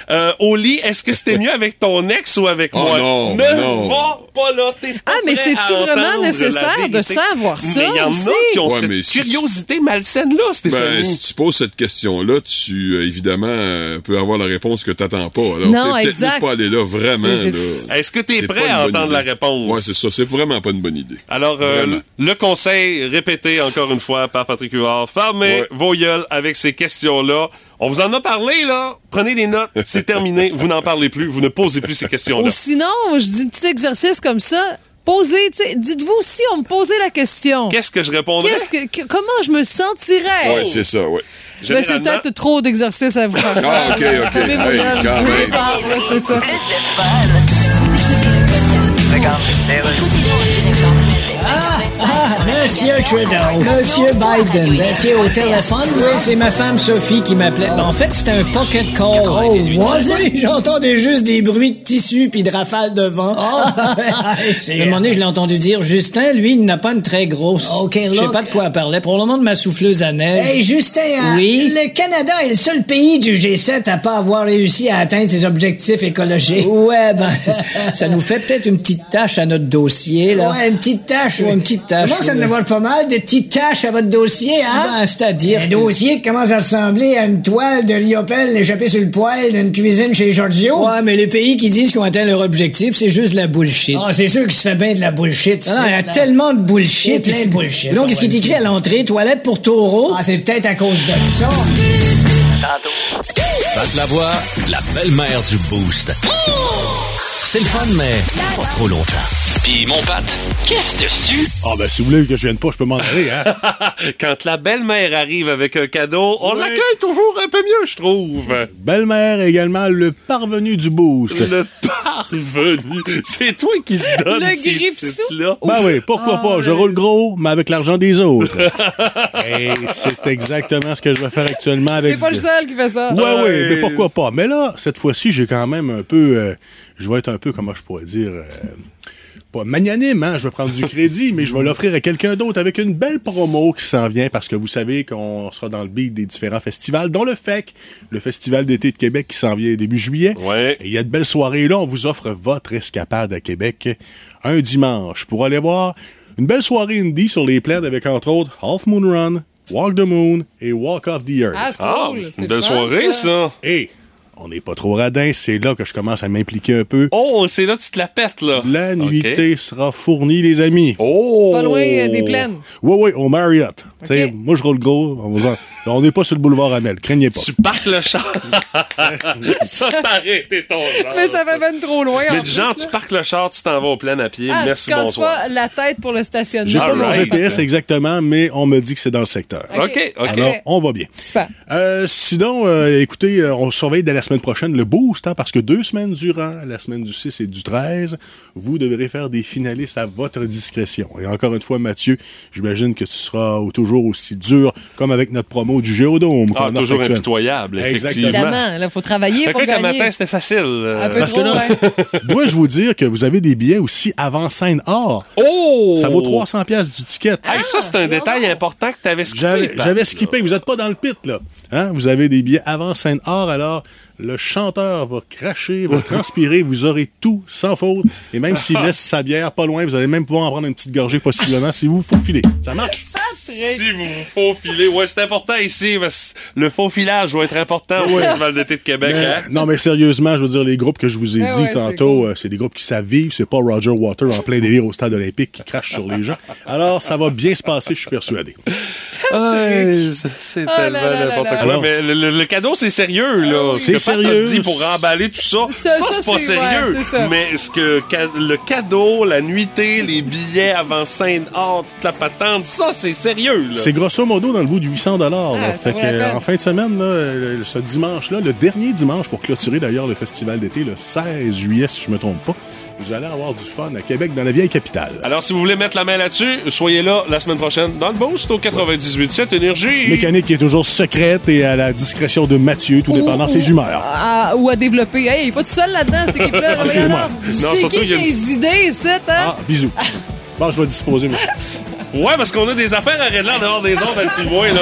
Euh, au lit, est-ce que c'était mieux avec ton ex ou avec Oh moi? non, ne non. va pas là, Ah, mais c'est-tu vraiment nécessaire de savoir ça Mais il y en aussi? a qui ont Ouais, cette si tu- curiosité malsaine-là, Stéphanie. Ben, si tu poses cette question-là, tu, euh, évidemment, euh, peux avoir la réponse que t'attends pas. Alors, Non, exact. pas aller là, vraiment, là. Est-ce que t'es C'est prêt à entendre la réponse? Ouais, c'est ça. C'est vraiment pas une bonne idée. Alors, euh, le conseil répété encore une fois par Patrick Huard, fermez Ouais. vos gueules avec ces questions-là. On vous en a parlé, là. Prenez des notes. C'est terminé. Vous n'en parlez plus. Vous ne posez plus ces questions-là. Ou sinon, je dis un petit exercice comme ça. Posez, tu sais, dites-vous si on me posait la question. Qu'est-ce que je répondrais? Qu'est-ce que, que- comment je me sentirais? Ouais, c'est ça, ouais. Mais c'est peut-être trop d'exercices à vous faire. Ah, OK, OK. Vos Hey, c'est ça. Plus de fun. Vous écoutez le podcast du Regarde, Monsieur Trudeau, Monsieur Biden. Sais, au téléphone, oui, c'est ma femme Sophie qui m'appelait. En fait, c'était un pocket call. Oh, j'entendais juste des bruits de tissu puis de rafales de vent. à un moment donné, je l'ai entendu dire, Justin, lui, il n'a pas une très grosse. OK, Je sais pas de quoi elle parlait. Probablement de ma souffleuse à neige. Hey, Justin, hein, Oui? le Canada est le seul pays du G7 à pas avoir réussi à atteindre ses objectifs écologiques. Ouais, ben, ça nous fait peut-être une petite tâche à notre dossier, là. Ouais, une petite tâche. Ouais, une petite tâche, ça me voit pas mal de petites tâches à votre dossier, hein? Ben, c'est-à-dire. Un dossier qui commence à ressembler à une toile de Liopelle échappée sur le poêle d'une cuisine chez Giorgio. Ouais, mais les pays qui disent qu'ils ont atteint leur objectif, c'est juste de la bullshit. Ah, c'est sûr qu'il se fait bien de la bullshit. Ah non, il y a tellement de bullshit. Plein de bullshit. Donc, qu'est-ce qui est écrit à l'entrée? Toilette pour taureau? Ah, c'est peut-être à cause de ça. Pat la voix, la belle-mère du Boost. C'est le fun, mais pas trop longtemps. Puis mon pâte, qu'est-ce dessus? Ah, ben, si vous voulez que je vienne pas, je peux m'en aller, hein? Quand la belle-mère arrive avec un cadeau, on Oui. l'accueille toujours un peu mieux, je trouve. Belle-mère, également le parvenu du boost. Le parvenu. C'est toi qui se donne Le ces grippe-sou. titres-là. Ben oui, pourquoi pas? Je roule gros, mais avec l'argent des autres. Et c'est exactement ce que je vais faire actuellement avec. T'es pas le seul qui fait ça. Ouais, ouais, Ouais. mais pourquoi pas? Mais là, cette fois-ci, j'ai quand même un peu. euh, je vais être un peu, comment je pourrais dire. euh, pas magnanime, hein? Je vais prendre du crédit, mais je vais l'offrir à quelqu'un d'autre avec une belle promo qui s'en vient parce que vous savez qu'on sera dans le beat des différents festivals, dont le FEC, le Festival d'été de Québec qui s'en vient début juillet. Ouais. Et il y a de belles soirées là. On vous offre votre escapade à Québec un dimanche pour aller voir une belle soirée indie sur les plaines avec entre autres Half Moon Run, Walk the Moon et Walk of the Earth. Ah, Ah, cool. c'est c'est une belle soirée, ça. Et on n'est pas trop radin, c'est là que je commence à m'impliquer un peu. Oh, c'est là que tu te la pètes, là. La nuitée sera fournie, les amis. Oh! Pas loin euh, des plaines. Oui, oui, au Marriott. Moi, je roule gros. On vous en- on n'est pas sur le boulevard Amel. Craignez pas. Tu parques le char. ça, ça arrêté ton genre. Mais ça fait même trop loin. en Mais genre, tu parques le char, tu t'en vas au plein à pied. Ah, Merci, tu bonsoir. pas la tête pour le stationnement. J'ai pas mon. GPS exactement, mais on me dit que c'est dans le secteur. OK, OK. Alors, on va bien. Super. Euh, sinon, euh, écoutez, euh, on surveille la semaine prochaine le boost, hein, parce que deux semaines durant, la semaine du 6 et du 13, vous devrez faire des finalistes à votre discrétion. Et encore une fois, Mathieu, j'imagine que tu seras toujours aussi dur, comme avec notre promo du Géodôme. Ah, toujours impitoyable, effectivement. Évidemment, il faut travailler pour gagner. matin, c'était facile. euh, Un peu Parce trop, que là, ouais. dois-je vous dire que vous avez des billets aussi avant scène or. Oh! Ça vaut 300 pièces du ticket. Hey, ça, c'est un détail important que tu avais skippé. J'avais skippé. Vous n'êtes pas dans le pit, là. Hein? Vous avez des billets avant scène or, alors le chanteur va cracher, va transpirer, vous aurez tout sans faute. Et même s'il laisse sa bière pas loin, vous allez même pouvoir en prendre une petite gorgée possiblement si vous vous faufilez. Ça marche? Si vous vous faufilez. Ouais, c'est important ici. parce que le faux filage va être important au Ouais. Festival d'été de Québec. Mais- hein? non, mais sérieusement, je veux dire, les groupes que je vous ai dit ouais, c'est tantôt, cool. euh, c'est des groupes qui savent vivre. C'est pas Roger Water en plein délire au stade olympique qui crache sur les gens. Alors, ça va bien se passer, je suis persuadé. Ouais, c'est Oh tellement là là là n'importe quoi. Alors- Mais le, le- le cadeau, c'est sérieux, là. C'est sérieux? dit pour emballer tout ça, ça, Ça, ça, c'est pas c'est- sérieux. ouais, c'est ça. Mais ce que ca- le cadeau, la nuitée, les billets avant scène or, toute la patente, ça, c'est sérieux. C'est grosso modo dans le bout de 800 dollars. Ah, fait que, euh, en fin de semaine, là, euh, ce dimanche-là, le dernier dimanche pour clôturer d'ailleurs le festival d'été, le 16 juillet, si je me trompe pas, vous allez avoir du fun à Québec, dans la vieille capitale. Alors, si vous voulez mettre la main là-dessus, soyez là la semaine prochaine dans le Boost au 98.7 Énergie. Mécanique qui est toujours secrète et à la discrétion de Mathieu, tout dépendant de ses humeurs. À- ou à développer. Hey, il est pas tout seul là-dedans, cette équipe-là. Ah. Non, C'est qui a les idées, c'est, hein? Ah, bisous. Bon, je vais disposer. mais- Ouais, parce qu'on a des affaires à régler en dehors des ondes, elle puis moi, là.